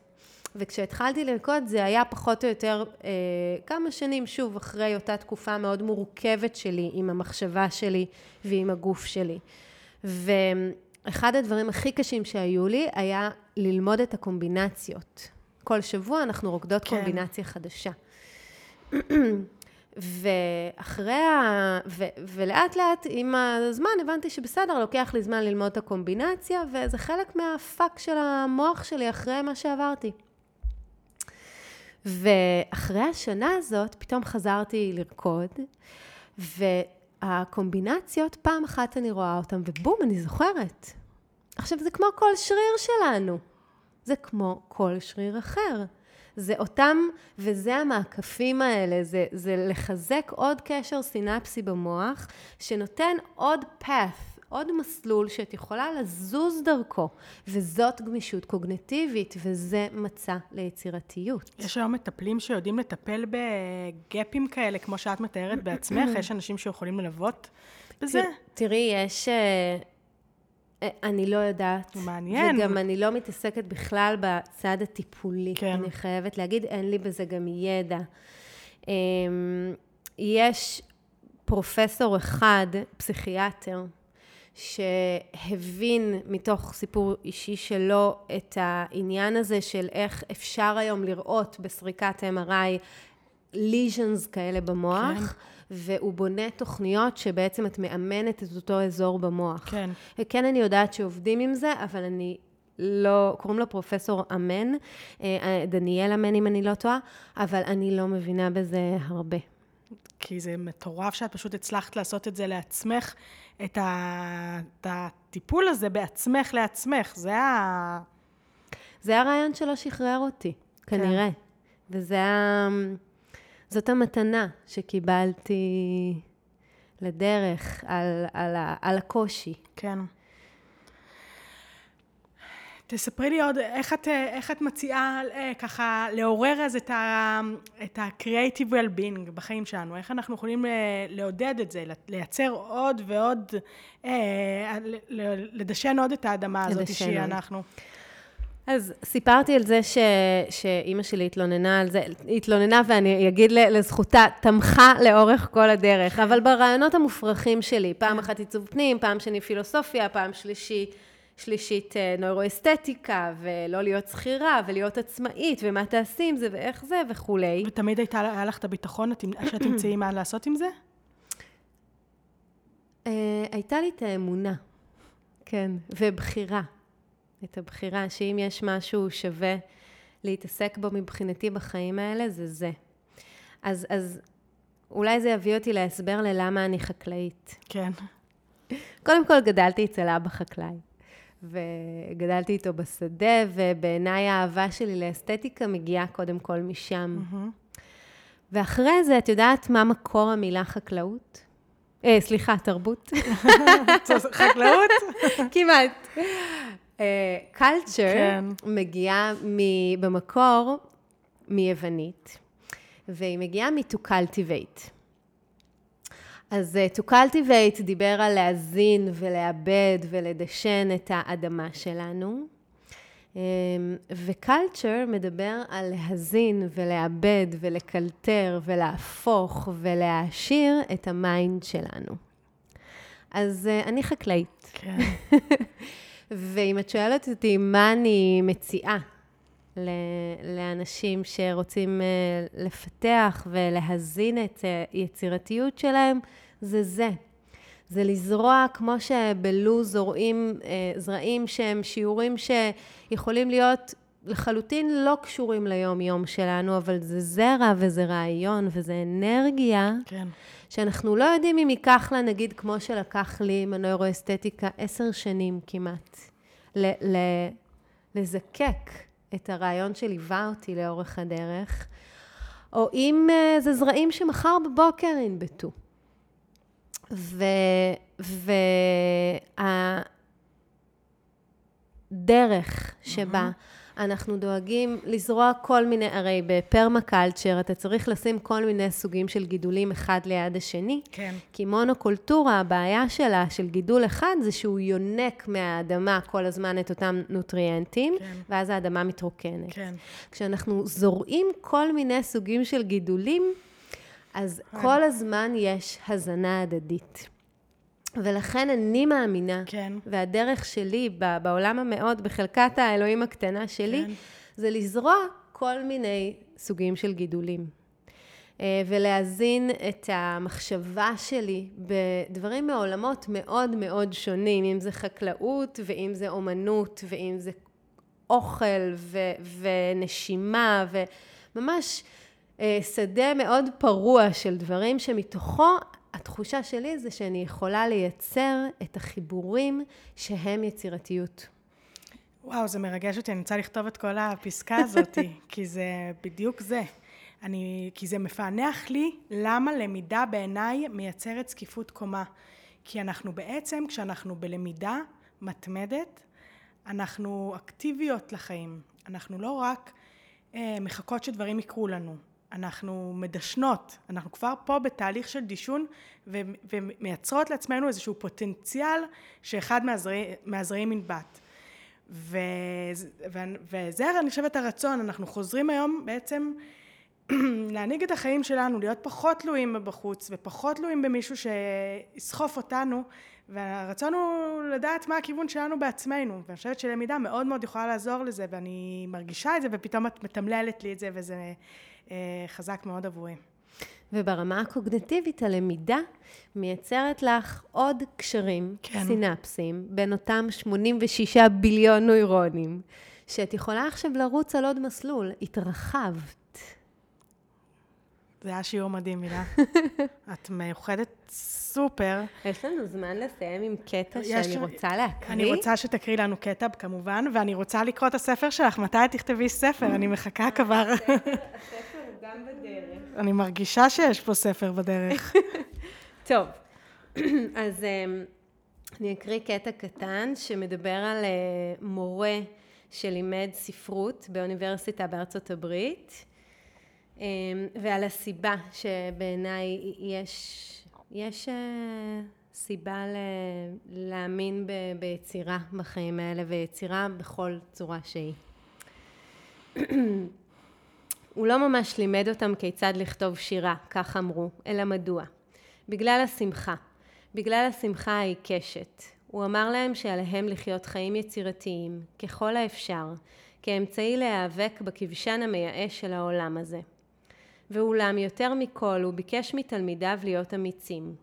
וכשהתחלתי לרקוד זה היה פחות או יותר אה, כמה שנים, שוב, אחרי אותה תקופה מאוד מורכבת שלי עם המחשבה שלי ועם הגוף שלי. ואחד הדברים הכי קשים שהיו לי היה ללמוד את הקומבינציות. כל שבוע אנחנו רוקדות כן. קומבינציה חדשה. ואחרי ה... ו... ולאט לאט עם הזמן הבנתי שבסדר, לוקח לי זמן ללמוד את הקומבינציה, וזה חלק מהפאק של המוח שלי אחרי מה שעברתי. ואחרי השנה הזאת, פתאום חזרתי לרקוד, והקומבינציות, פעם אחת אני רואה אותן, ובום, אני זוכרת. עכשיו, זה כמו כל שריר שלנו. זה כמו כל שריר אחר. זה אותם, וזה המעקפים האלה, זה, זה לחזק עוד קשר סינפסי במוח, שנותן עוד path, עוד מסלול שאת יכולה לזוז דרכו, וזאת גמישות קוגנטיבית, וזה מצע ליצירתיות. יש היום מטפלים שיודעים לטפל בגפים כאלה, כמו שאת מתארת בעצמך, יש אנשים שיכולים ללוות בזה. תראי, יש... אה, אה, אני לא יודעת. מעניין. וגם אני לא מתעסקת בכלל בצד הטיפולי. כן. אני חייבת להגיד, אין לי בזה גם ידע. אמ, יש פרופסור אחד, פסיכיאטר, שהבין מתוך סיפור אישי שלו את העניין הזה של איך אפשר היום לראות בסריקת MRI ליז'נס כאלה במוח. כן. והוא בונה תוכניות שבעצם את מאמנת את אותו אזור במוח. כן. וכן, אני יודעת שעובדים עם זה, אבל אני לא, קוראים לו פרופסור אמן, אה, דניאל אמן אם אני לא טועה, אבל אני לא מבינה בזה הרבה. כי זה מטורף שאת פשוט הצלחת לעשות את זה לעצמך, את, ה... את הטיפול הזה בעצמך לעצמך, זה ה... זה הרעיון שלא שחרר אותי, כנראה. כן. וזה ה... זאת המתנה שקיבלתי לדרך על, על, על הקושי. כן. תספרי לי עוד, איך את, איך את מציעה אה, ככה לעורר אז את ה-creative well-being בחיים שלנו? איך אנחנו יכולים אה, לעודד את זה, לייצר עוד ועוד, אה, לדשן עוד את האדמה הזאת שהיא אנחנו? אז סיפרתי על זה ש... שאימא שלי התלוננה על זה, התלוננה ואני אגיד לזכותה, תמכה לאורך כל הדרך, אבל ברעיונות המופרכים שלי, פעם אחת עיצוב פנים, פעם שני פילוסופיה, פעם שלישי, שלישית אה, נוירואסתטיקה, ולא להיות שכירה, ולהיות עצמאית, ומה תעשי עם זה, ואיך זה, וכולי. ותמיד הייתה, היה לך את הביטחון שאת תמצאי מה לעשות עם זה? אה, הייתה לי את האמונה, כן, ובחירה. את הבחירה, שאם יש משהו שווה להתעסק בו מבחינתי בחיים האלה, זה זה. אז, אז אולי זה יביא אותי להסבר ללמה אני חקלאית. כן. קודם כל, גדלתי אצל אבא חקלאי. וגדלתי איתו בשדה, ובעיניי האהבה שלי לאסתטיקה מגיעה קודם כל משם. Mm-hmm. ואחרי זה, את יודעת מה מקור המילה חקלאות? אה, סליחה, תרבות. חקלאות? כמעט. קלצ'ר uh, כן. מגיעה במקור מיוונית, והיא מגיעה מ-to cultivate. אז to cultivate דיבר על להזין ולעבד ולדשן את האדמה שלנו, um, ו culture מדבר על להזין ולעבד ולקלטר ולהפוך ולהעשיר את ה mind שלנו. אז uh, אני חקלאית. כן. ואם את שואלת אותי מה אני מציעה לאנשים שרוצים אה, לפתח ולהזין את היצירתיות אה, שלהם, זה זה. זה לזרוע כמו שבו זורעים אה, זרעים שהם שיעורים שיכולים להיות לחלוטין לא קשורים ליום-יום שלנו, אבל זה זרע וזה רעיון וזה אנרגיה, כן. שאנחנו לא יודעים אם ייקח לה, נגיד, כמו שלקח לי עם הנוירואסתטיקה, עשר שנים כמעט, ל- ל- לזקק את הרעיון שליווה אותי לאורך הדרך, או אם uh, זה זרעים שמחר בבוקר ינבטו. והדרך שבה... אנחנו דואגים לזרוע כל מיני, הרי בפרמקלצ'ר אתה צריך לשים כל מיני סוגים של גידולים אחד ליד השני. כן. כי מונוקולטורה, הבעיה שלה, של גידול אחד, זה שהוא יונק מהאדמה כל הזמן את אותם נוטריאנטים, כן. ואז האדמה מתרוקנת. כן. כשאנחנו זורעים כל מיני סוגים של גידולים, אז כן. כל הזמן יש הזנה הדדית. ולכן אני מאמינה, כן. והדרך שלי בעולם המאוד, בחלקת האלוהים הקטנה שלי, כן. זה לזרוע כל מיני סוגים של גידולים. אה, ולהזין את המחשבה שלי בדברים מעולמות מאוד מאוד שונים, אם זה חקלאות, ואם זה אומנות, ואם זה אוכל, ו- ונשימה, וממש שדה מאוד פרוע של דברים שמתוכו התחושה שלי זה שאני יכולה לייצר את החיבורים שהם יצירתיות. וואו, זה מרגש אותי, אני רוצה לכתוב את כל הפסקה הזאת, כי זה בדיוק זה. אני, כי זה מפענח לי למה למידה בעיניי מייצרת זקיפות קומה. כי אנחנו בעצם, כשאנחנו בלמידה מתמדת, אנחנו אקטיביות לחיים. אנחנו לא רק אה, מחכות שדברים יקרו לנו, אנחנו מדשנות, אנחנו כבר פה בתהליך של דישון ומייצרות לעצמנו איזשהו פוטנציאל שאחד מהזרעים ינבט. ו- ו- וזה אני חושבת הרצון, אנחנו חוזרים היום בעצם להנהיג את החיים שלנו, להיות פחות תלויים בחוץ ופחות תלויים במישהו שיסחוף אותנו והרצון הוא לדעת מה הכיוון שלנו בעצמנו. ואני חושבת שלמידה מאוד מאוד יכולה לעזור לזה ואני מרגישה את זה ופתאום את מתמללת לי את זה וזה חזק מאוד עבורי. וברמה הקוגנטיבית הלמידה מייצרת לך עוד קשרים כן. סינפסיים בין אותם 86 ביליון נוירונים, שאת יכולה עכשיו לרוץ על עוד מסלול, התרחבת. זה היה שיעור מדהים, מילה. את מיוחדת סופר. יש לנו זמן לסיים עם קטע שאני רוצה להקריא? אני רוצה שתקריא לנו קטע, כמובן, ואני רוצה לקרוא את הספר שלך. מתי תכתבי ספר? אני מחכה כבר. הספר גם בדרך. אני מרגישה שיש פה ספר בדרך. טוב, אז אמ, אני אקריא קטע קטן שמדבר על אה, מורה שלימד ספרות באוניברסיטה בארצות הברית. אמ, ועל הסיבה שבעיניי יש, יש אה, סיבה ל, להאמין ב, ביצירה בחיים האלה, ויצירה בכל צורה שהיא. הוא לא ממש לימד אותם כיצד לכתוב שירה, כך אמרו, אלא מדוע? בגלל השמחה. בגלל השמחה העיקשת. הוא אמר להם שעליהם לחיות חיים יצירתיים, ככל האפשר, כאמצעי להיאבק בכבשן המייאש של העולם הזה. ואולם יותר מכל הוא ביקש מתלמידיו להיות אמיצים.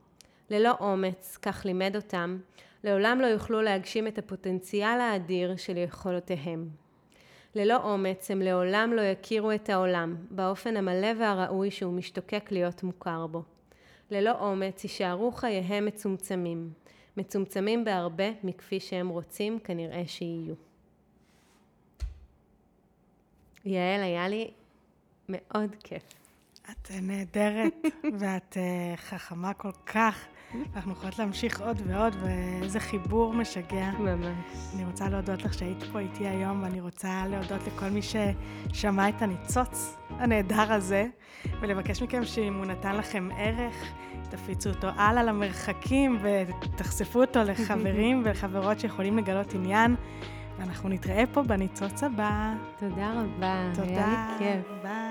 ללא אומץ, כך לימד אותם, לעולם לא יוכלו להגשים את הפוטנציאל האדיר של יכולותיהם. ללא אומץ הם לעולם לא יכירו את העולם באופן המלא והראוי שהוא משתוקק להיות מוכר בו. ללא אומץ יישארו חייהם מצומצמים, מצומצמים בהרבה מכפי שהם רוצים כנראה שיהיו. יעל, היה לי מאוד כיף. את נהדרת, ואת uh, חכמה כל כך. אנחנו יכולות להמשיך עוד ועוד, ואיזה חיבור משגע. ממש. אני רוצה להודות לך שהיית פה איתי היום, ואני רוצה להודות לכל מי ששמע את הניצוץ הנהדר הזה, ולבקש מכם שאם הוא נתן לכם ערך, תפיצו אותו הלאה למרחקים, ותחשפו אותו לחברים ולחברות שיכולים לגלות עניין. ואנחנו נתראה פה בניצוץ הבא. תודה רבה. תודה. היה לי כיף. ביי.